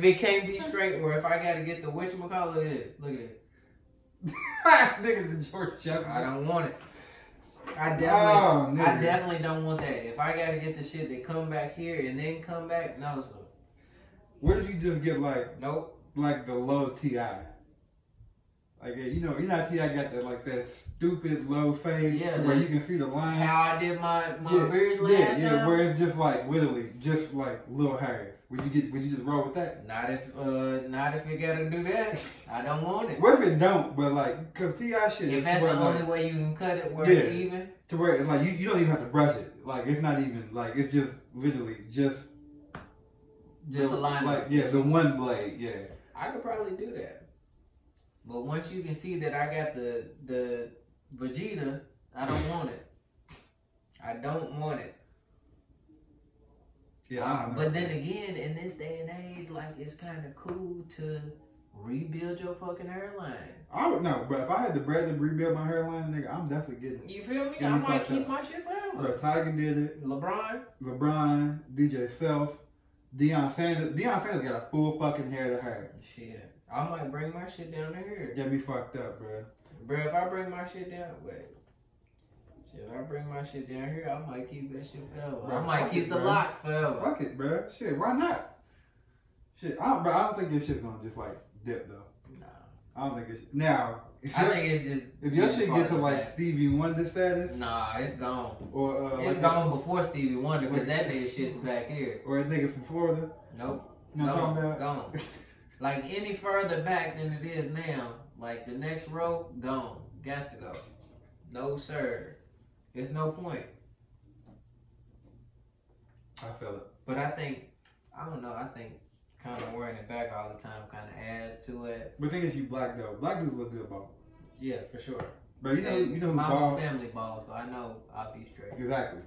it can't be straight, or if I gotta get the whatchamacallit is, look at this. Nigga, the George Jefferson. I don't want it. I oh, definitely, Oh, I definitely don't want that. If I gotta get the shit that come back here and then come back, no, sir. What if you just get like, Nope. like the low T.I.? Like, you know, you know how T.I. got that like that stupid low fade Yeah, where the- you can see the line. How I did my my yeah, beard last yeah, yeah, time. where it's just like literally just like little hairs. Would you get? Would you just roll with that? Not if uh, not if it gotta do that. I don't want it. What if it don't? But like, cause T.I. shit If that's the like, only way you can cut it where Yeah. it's even, to where it's like you, you don't even have to brush it. Like it's not even like it's just literally just just the, a line. Like yeah, the one blade. Yeah. I could probably do that. But once you can see that I got the the Vegeta, I don't want it. I don't want it. Yeah. I don't know. but then again, in this day and age, like it's kind of cool to rebuild your fucking hairline. I would no, but if I had the bread to rebuild my hairline, nigga, I'm definitely getting it. You feel me? I might keep up. my shit Bro, forever. Tiger did it. LeBron, LeBron, DJ Self, Deion Sanders. Deion Sanders got a full fucking hair to hair. shit. I might bring my shit down to here. Get me fucked up, bro. Bro, if I bring my shit down, wait. Shit, I bring my shit down here, I might keep that shit forever. I might keep it, the bro. locks forever. Fuck it, bro. Shit, why not? Shit, I, bro, I don't think your shit's gonna just like dip though. Nah. I don't think it's now. If I think it's just. if your shit gets to like back. Stevie Wonder status, Nah, it's gone. or uh, It's like gone before Stevie Wonder because that nigga shit's back here. or a nigga from Florida. Nope. You know Gone. about? Gone. Like any further back than it is now, like the next row, gone. Got to go. No sir. There's no point. I feel it. But I think I don't know, I think kind of wearing it back all the time kind of adds to it. But the thing is, you black though. Black dudes look good, bro. Yeah, for sure. But you know, And you know my whole family bald, so I know I'll be straight. Exactly,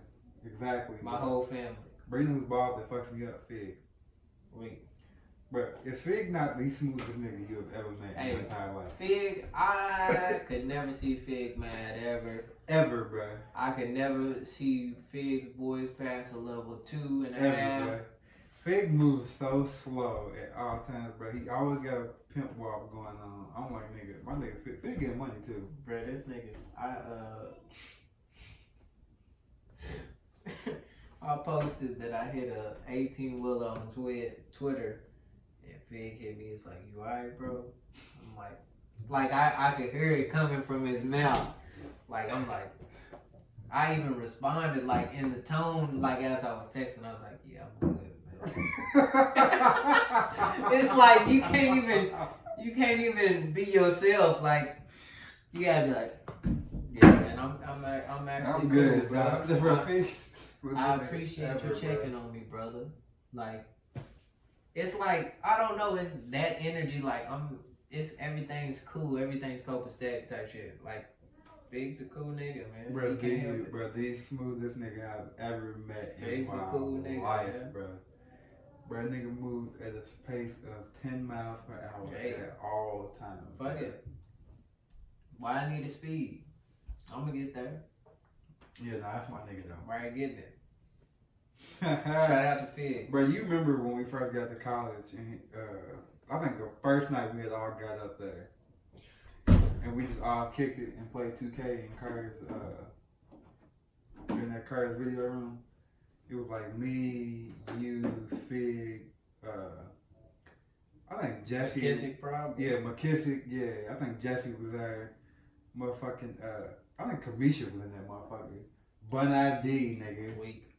exactly. My whole family. Bro, you know who's bald that fucks me up? Fig. Wait. But is Fig not the smoothest nigga you have ever met in your entire life? Fig, I could never see Fig mad ever. Ever, bro. I could never see Fig's voice pass a level two and a Ever, half. bro. Fig moves so slow at all times, bro. He always got a pimp walk going on. I'm like, nigga, my nigga Fig, Fig getting money too. Bro, this nigga, I uh, I posted that I hit a 18 wheeler on twi- Twitter, and Fig hit me. It's like, you alright, bro? I'm like, like I I could hear it coming from his mouth. Like I'm like, I even responded like in the tone like as I was texting. I was like, yeah, I'm good, man. It's like you can't even you can't even be yourself. Like you gotta be like, yeah, man, I'm I'm I'm actually I'm good, cool, bro. bro. Bro, I, I appreciate ever, you bro. checking on me, brother. Like, it's like I don't know. It's that energy. Like I'm. It's everything's cool. Everything's copacetic type shit. Like Big's a cool nigga, man. Bro, he can't help the, it. bro, the smoothest nigga I've ever met in Big's a my cool nigga, life, man. bro. Bro, nigga moves at a pace of 10 miles per hour Hey. at all times. Fuck bro. it. Why I need a speed? I'm gonna get there. Yeah, nah, that's my nigga though. Where I getting it? Shout out to Fig. Bro, you remember when we first got to college and uh, I think the first night we had all got up there and we just all kicked it and played 2K in Curtis, uh, in that Curtis video room. It was like me, you, Fig, uh, I think Jesse. McKissick probably. Yeah, McKissick. Yeah, I think Jesse was there. Motherfucking, uh, I think Kamisha was in that motherfucker. Bun ID, nigga. Weak.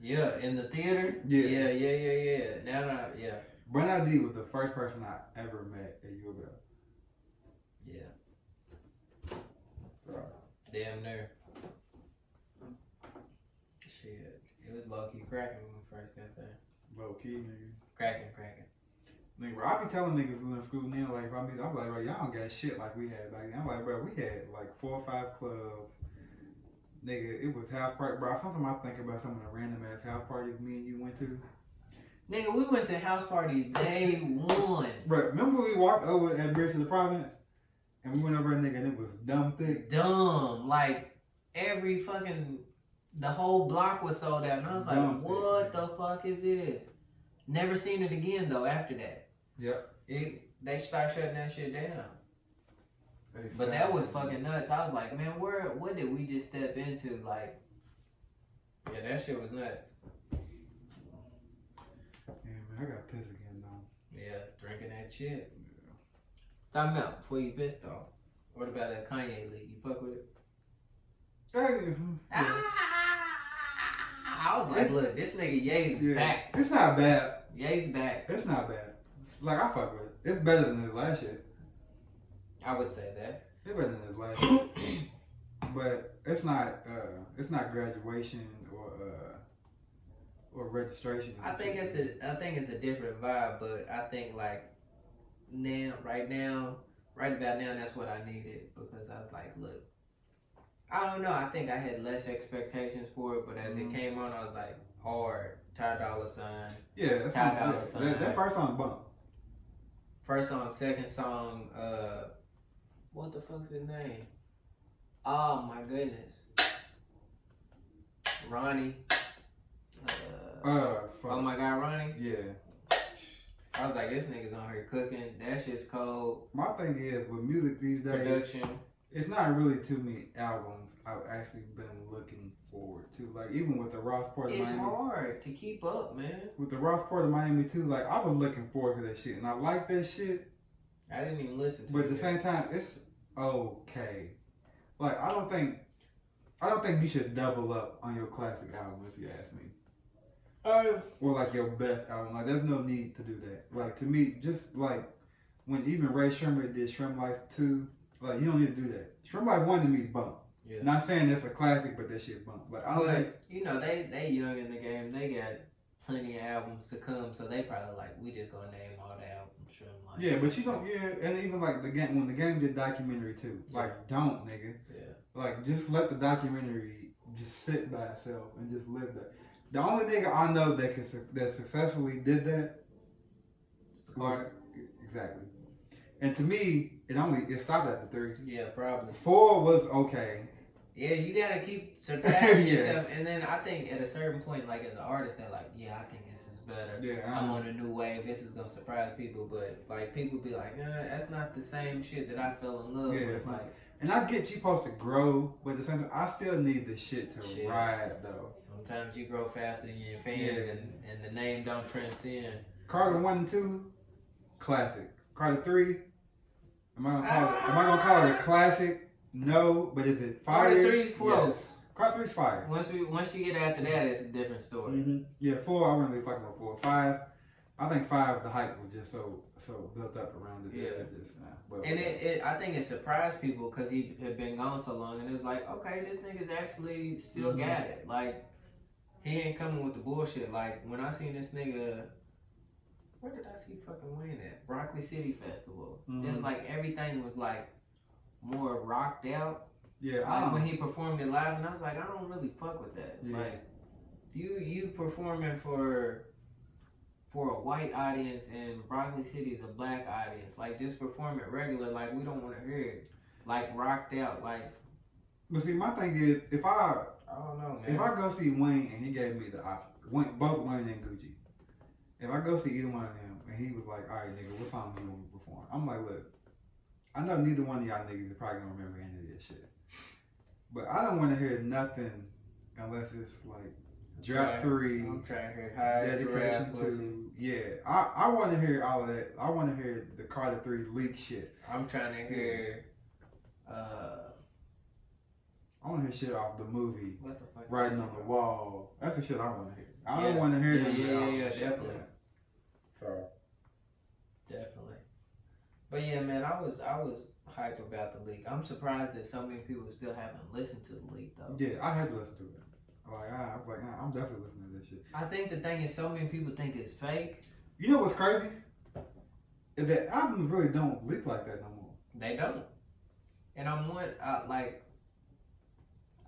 Yeah, in the theater. Yeah. Yeah, yeah, yeah, yeah. Now, now, yeah, Bun ID was the first person I ever met at U of L. yeah. Bro. Damn near. Shit, it was low key cracking when we first got there. Low key, nigga. Cracking, cracking. Nigga, I be telling niggas when in school now, like, I meet, I'm like, bro, y'all don't got shit like we had back then. I'm like, bro, we had like four or five clubs. Nigga, it was house party. Bro, sometimes I think about some of the random ass house parties me and you went to. Nigga, we went to house parties day one. Bro, remember we walked over at Bridge to the Province? And we went over there, nigga, and it was dumb thick. Dumb. Like every fucking the whole block was sold out, and I was like, Dumb. "What the fuck is this?" Never seen it again though. After that, Yep. it they start shutting that shit down. They But that was fucking nuts. I was like, man, where what did we just step into? Like, yeah, that shit was nuts. Yeah, man, I got pissed again, though. Yeah, drinking that shit. Time out before you pissed off. What about that Kanye leak? You fuck with it? Yeah. I was like, look, this nigga Ye's Yeah. back. It's not bad. Ye's back. It's not bad. Like, I fuck with it. It's better than his last shit. I would say that. It's better than his last shit. But it's not, uh, it's not graduation or, uh, or registration. I think it's a I think it's a different vibe, but I think like now right now, right about now that's what I needed because I was like, look, I don't know, I think I had less expectations for it, but as Mhm. it came on I was like hard, Ty Dolla Sign. Yeah, that's Ty Dolla Sign. that, that first song bump. First song, second song, uh what the fuck's his name? Oh my goodness. Ronnie. Uh, Uh, oh my god, Ronnie. Yeah. I was like, this nigga's on here cooking. That shit's cold. My thing is, with music these days, Production. it's not really too many albums I've actually been looking forward to. Like, even with the Ross Port of Miami. It's hard to keep up, man. With the Ross Port of Miami too, like I was looking forward to that shit, and I like that shit. I didn't even listen to it. But at it. the same time, it's okay. Like I don't think, I don't think you should double up on your classic album if you ask me, Uh, or like your best album. Like there's no need to do that. Like to me, just like when even Rae Sremmurd did SremmLife two, like you don't need to do that. SremmLife one to me bump. yeah. Not saying that's a classic, but that shit bump. Like I don't you know, they they young in the game. They got plenty of albums to come, so they probably like we just gonna name all the albums. Shrimp Life. Yeah, but you don't. Yeah, and even like the game when the game did documentary too. Like don't nigga. Yeah. Like, just let the documentary just sit by itself and just live that. The only nigga I know that can su- that successfully did that Carter. exactly. And to me, it only it stopped at the three. Yeah, probably. Four was okay. Yeah, you gotta keep surpassing Yeah. yourself, and then I think at a certain point, like as an artist, they're like, yeah, I think this is better. Yeah, I'm I on a new wave. This is gonna surprise people, but like people be like, nah, that's not the same shit that I fell in love Yeah, with. Like and I get you supposed to grow, but at the same time, I still need the shit to Shit. ride though. sometimes you grow faster than your fans, Yeah. and and the name don't transcend. Carter one and two, classic. Carter three, am I gonna call it? Am I gonna call it a classic? No, but is it fire? Carter three is close. Carter three's fire. Once we once you get after that, it's a different story. Mm-hmm. Yeah, four. I wasn't really fucking with four. Five. I think five. The hype was just so so built up around it. Yeah. it just, nah, but, And it, it, I think it surprised people because he had been gone so long, and it was like, okay, this nigga's actually still Mhm. got it. Like, he ain't coming with the bullshit. Like, when I seen this nigga, where did I see fucking Wayne at? Broccoli City Festival. It was Mhm. like everything was like more rocked out. Yeah, I Like when he performed it live, and I was like, I don't really fuck with that. Yeah. Like, you you performing for for a white audience and Broccoli City is a black audience. Like, just perform it regular. Like, we don't want to hear it. Like rocked out. Like, But see, my thing is, if I I don't know, man. if I go see Wayne and he gave me the option, Wayne, both Wayne and Gucci. If I go see either one of them and he was like, "All right, nigga, what song do you want to perform?" I'm like, "Look, I know neither one of y'all niggas is probably gonna remember any of this shit, but I don't want to hear nothing unless it's like Drop Try- Three, I'm trying to hear high dedication to yeah. I I want to hear all of that. I want to hear the Carter Three leak shit. I'm trying to hear. Uh, I want to hear shit off the movie. what the fuck? Writing on the wall. That's the shit I want to hear. I Yeah. don't want to hear Yeah, the yeah, the yeah, album yeah, shit. definitely. Sorry. Definitely. But yeah, man, I was I was hype about the leak. I'm surprised that so many people still haven't listened to the leak though. Yeah, I had to listen to it. Like I, I was like, I'm definitely listening to this shit. I think the thing is, so many people think it's fake. You know what's crazy? Is that albums really don't leak like that no more. They don't. And I'm one uh, like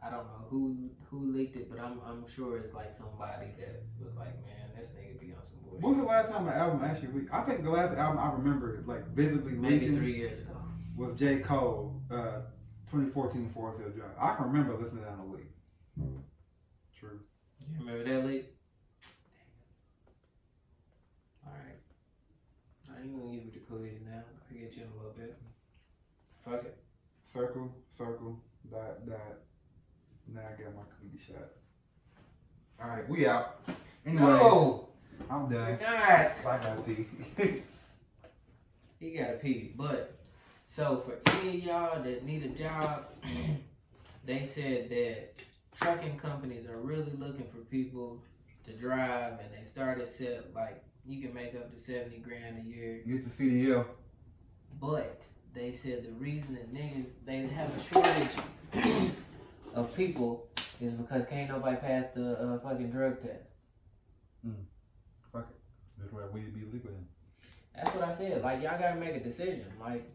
I don't know who who leaked it, but I'm I'm sure it's like somebody that was like, man, this nigga be on some bullshit. When was the last time an album actually leaked? I think the last album I remember like vividly Maybe leaking three years ago. was J. Cole, uh, 2014 Forest Hill Drive. I can remember listening to that on the leak. You remember that leak? Alright. I ain't gonna give you the cooties now. I'll get you in a little bit. Fuck it. Circle, circle, dot, dot. Now I got my cookie shot. All right, we out. Anyway, No! I'm done. God! I got a pee. He got a pee. But, so for any of y'all that need a job, they said that trucking companies are really looking for people to drive and they started set like you can make up to 70 grand a year Get the CDL. But they said the reason that niggas they have a shortage of people is because can't nobody pass the uh, fucking drug test. Mm. Fuck it. That's where weed be legal. That's what I said. Like y'all gotta make a decision. Like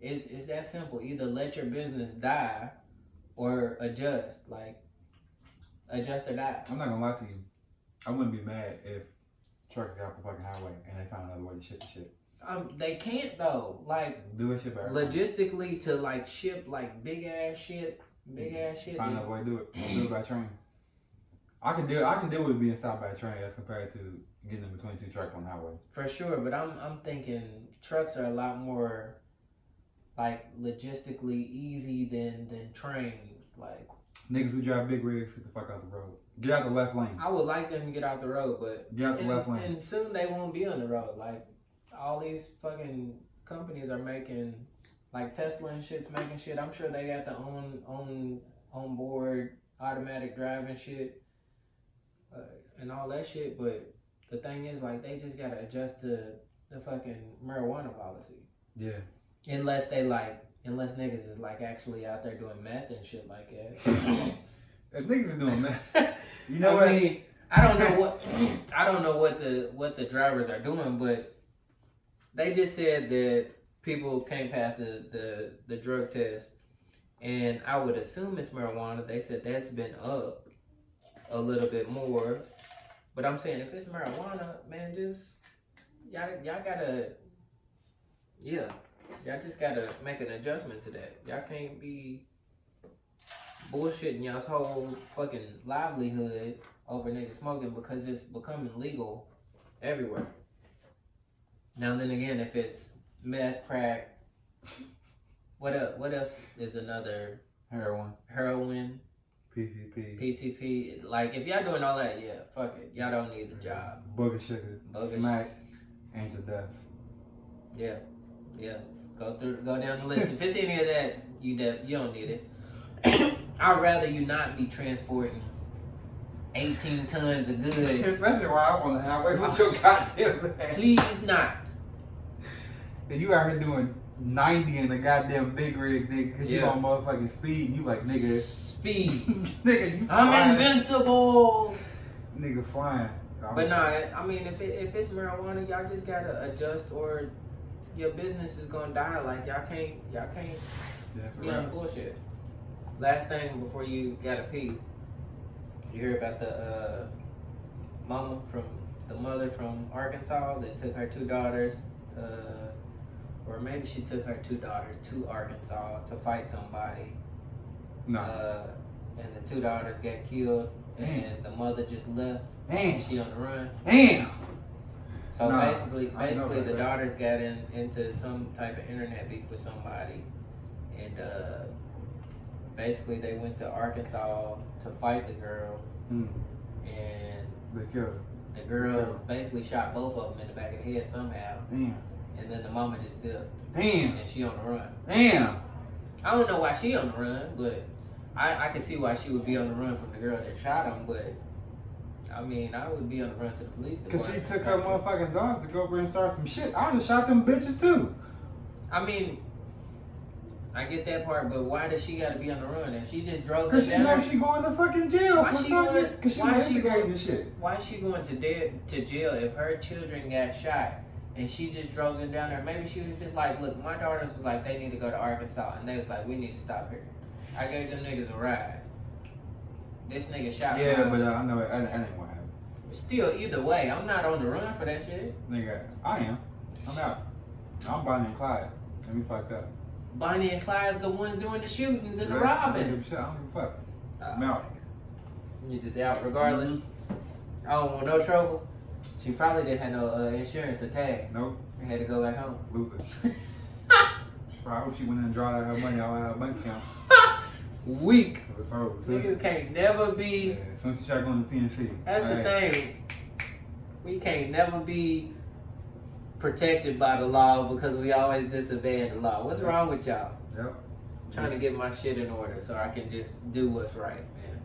it's it's that simple. Either let your business die or adjust. Like adjust or die. I'm not gonna lie to you. I wouldn't be mad if trucks got off the fucking highway and they found another way to ship the shit. Um, they can't though. Like Do it better. logistically to like ship like big ass shit, big ass shit. Find another way to do it. Do it by train. I can deal. I can deal with being stopped by a train as compared to getting in between two trucks on the highway. For sure, but I'm I'm thinking trucks are a lot more like logistically easy than than trains. Like Niggas who drive big rigs, get the fuck out the road. Get out the left lane. I would like them to get out the road, but Get out the and, left lane. and soon they won't be on the road. Like all these fucking companies are making like Tesla and shit's making shit. I'm sure they got the own own on board automatic driving shit uh, and all that shit. But the thing is, like, they just gotta adjust to the fucking marijuana policy. Yeah. Unless they like, unless niggas is like actually out there doing meth and shit like that. If niggas is doing that, you know I what? mean, I don't know what I don't know what the what the drivers are doing, but they just said that people can't pass the the, the drug test, and I would assume it's marijuana. They said that's been up a little bit more, but I'm saying if it's marijuana, man, just y'all y'all gotta yeah, y'all just gotta make an adjustment to that. Y'all can't be bullshitting y'all's whole fucking livelihood over niggas smoking because it's becoming legal everywhere. Now then again, if it's meth, crack, what else, what else is another Heroin, heroin, PCP, PCP? Like if y'all doing all that, yeah, fuck it. Y'all don't need the job. booger sugar, Booger smack, angel dust. Yeah, yeah. Go through, go down the list. if it's any of that, you de- you don't need it. I'd rather you not be transporting 18 tons of goods. Especially while I'm on the highway with your goddamn. Please not. And you out here doing 90 in a goddamn big rig, nigga, because you Yeah. on motherfucking speed. You like, nigga, Speed. nigga, you I'm invincible. Nigga flying. But no, I mean, if it, if it's marijuana, y'all just gotta adjust, or your business is gonna die. Like y'all can't, y'all can't That's be on bullshit. last thing before you gotta pee, you hear about the uh, mama from the mother from Arkansas that took her two daughters, uh, or maybe she took her two daughters to Arkansas to fight somebody, No. uh, and the two daughters got killed, and the mother just left. Damn. And she on the run. Damn. So Nah, basically, I know basically the daughters got in into some type of internet beef with somebody, and uh, basically they went to Arkansas to fight the girl, Mm. and They killed her. the girl basically shot both of them in the back of the head somehow, Damn. and then the mama just dipped, Damn. and she on the run. Damn. I don't know why she on the run, but I, I can see why she would be on the run from the girl that shot him, but. I mean, I would be on the run to the police Cause she took her motherfucking dog to go over and start some shit. I would've shot them bitches too. I mean, I get that part, but why does she got to be on the run? If she just drove Cause she knows she going to fucking jail Why for she something. going- Cause she why she going- this shit. why is she going to de- to jail if her children got shot and she just drove them down there? Maybe she was just like, look, my daughters was like, they need to go to Arkansas, and they was like, we need to stop here. I gave them niggas a ride. This nigga shot. Yeah, my- but uh, I know it. I, I ain't what happened. still, either way, I'm not on the run for that shit. Nigga, I am. I'm out. I'm Bonnie and Clyde. Let me fuck that up. Bonnie and Clyde's the ones doing the shootings and the Yeah, I don't robbing. give a Shit, I don't give a fuck. I'm Uh, out. you just out regardless. I don't want no trouble. She probably didn't have no uh, insurance or tags. Nope. I had to go back home. Luther. She probably hope she went in and drawed out her money out of her bank account. Weak. It's over. As Niggas can't never be. yeah, as soon as she tried going to PNC. That's the Hey, thing. We can't never be protected by the law because we always disobey the law. What's wrong with y'all? Yep. Trying to get my shit in order so I can just do what's right, man.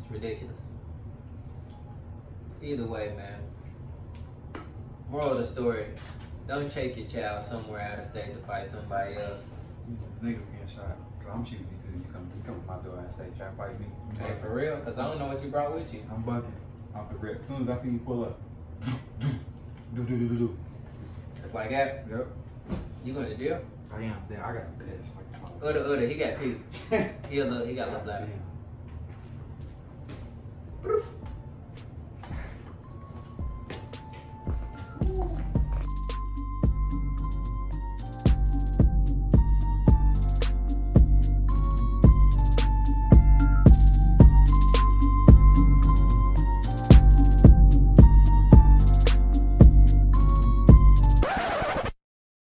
It's ridiculous. Either way, man. Moral of the story: Don't take your child somewhere out of state to fight somebody else. Niggas getting shot. I'm shooting you too. You come, you come my door and say, try to fight me. Hey, for real? Because I don't know what you brought with you. I'm bucking off the rip. As soon as I see you pull up, do, do, do, do, do. It's like that? Yep. You going to jail? I am. Damn, I got pissed. Like, Uda, Uda, he got pee. he, a little, he got a little black. Damn.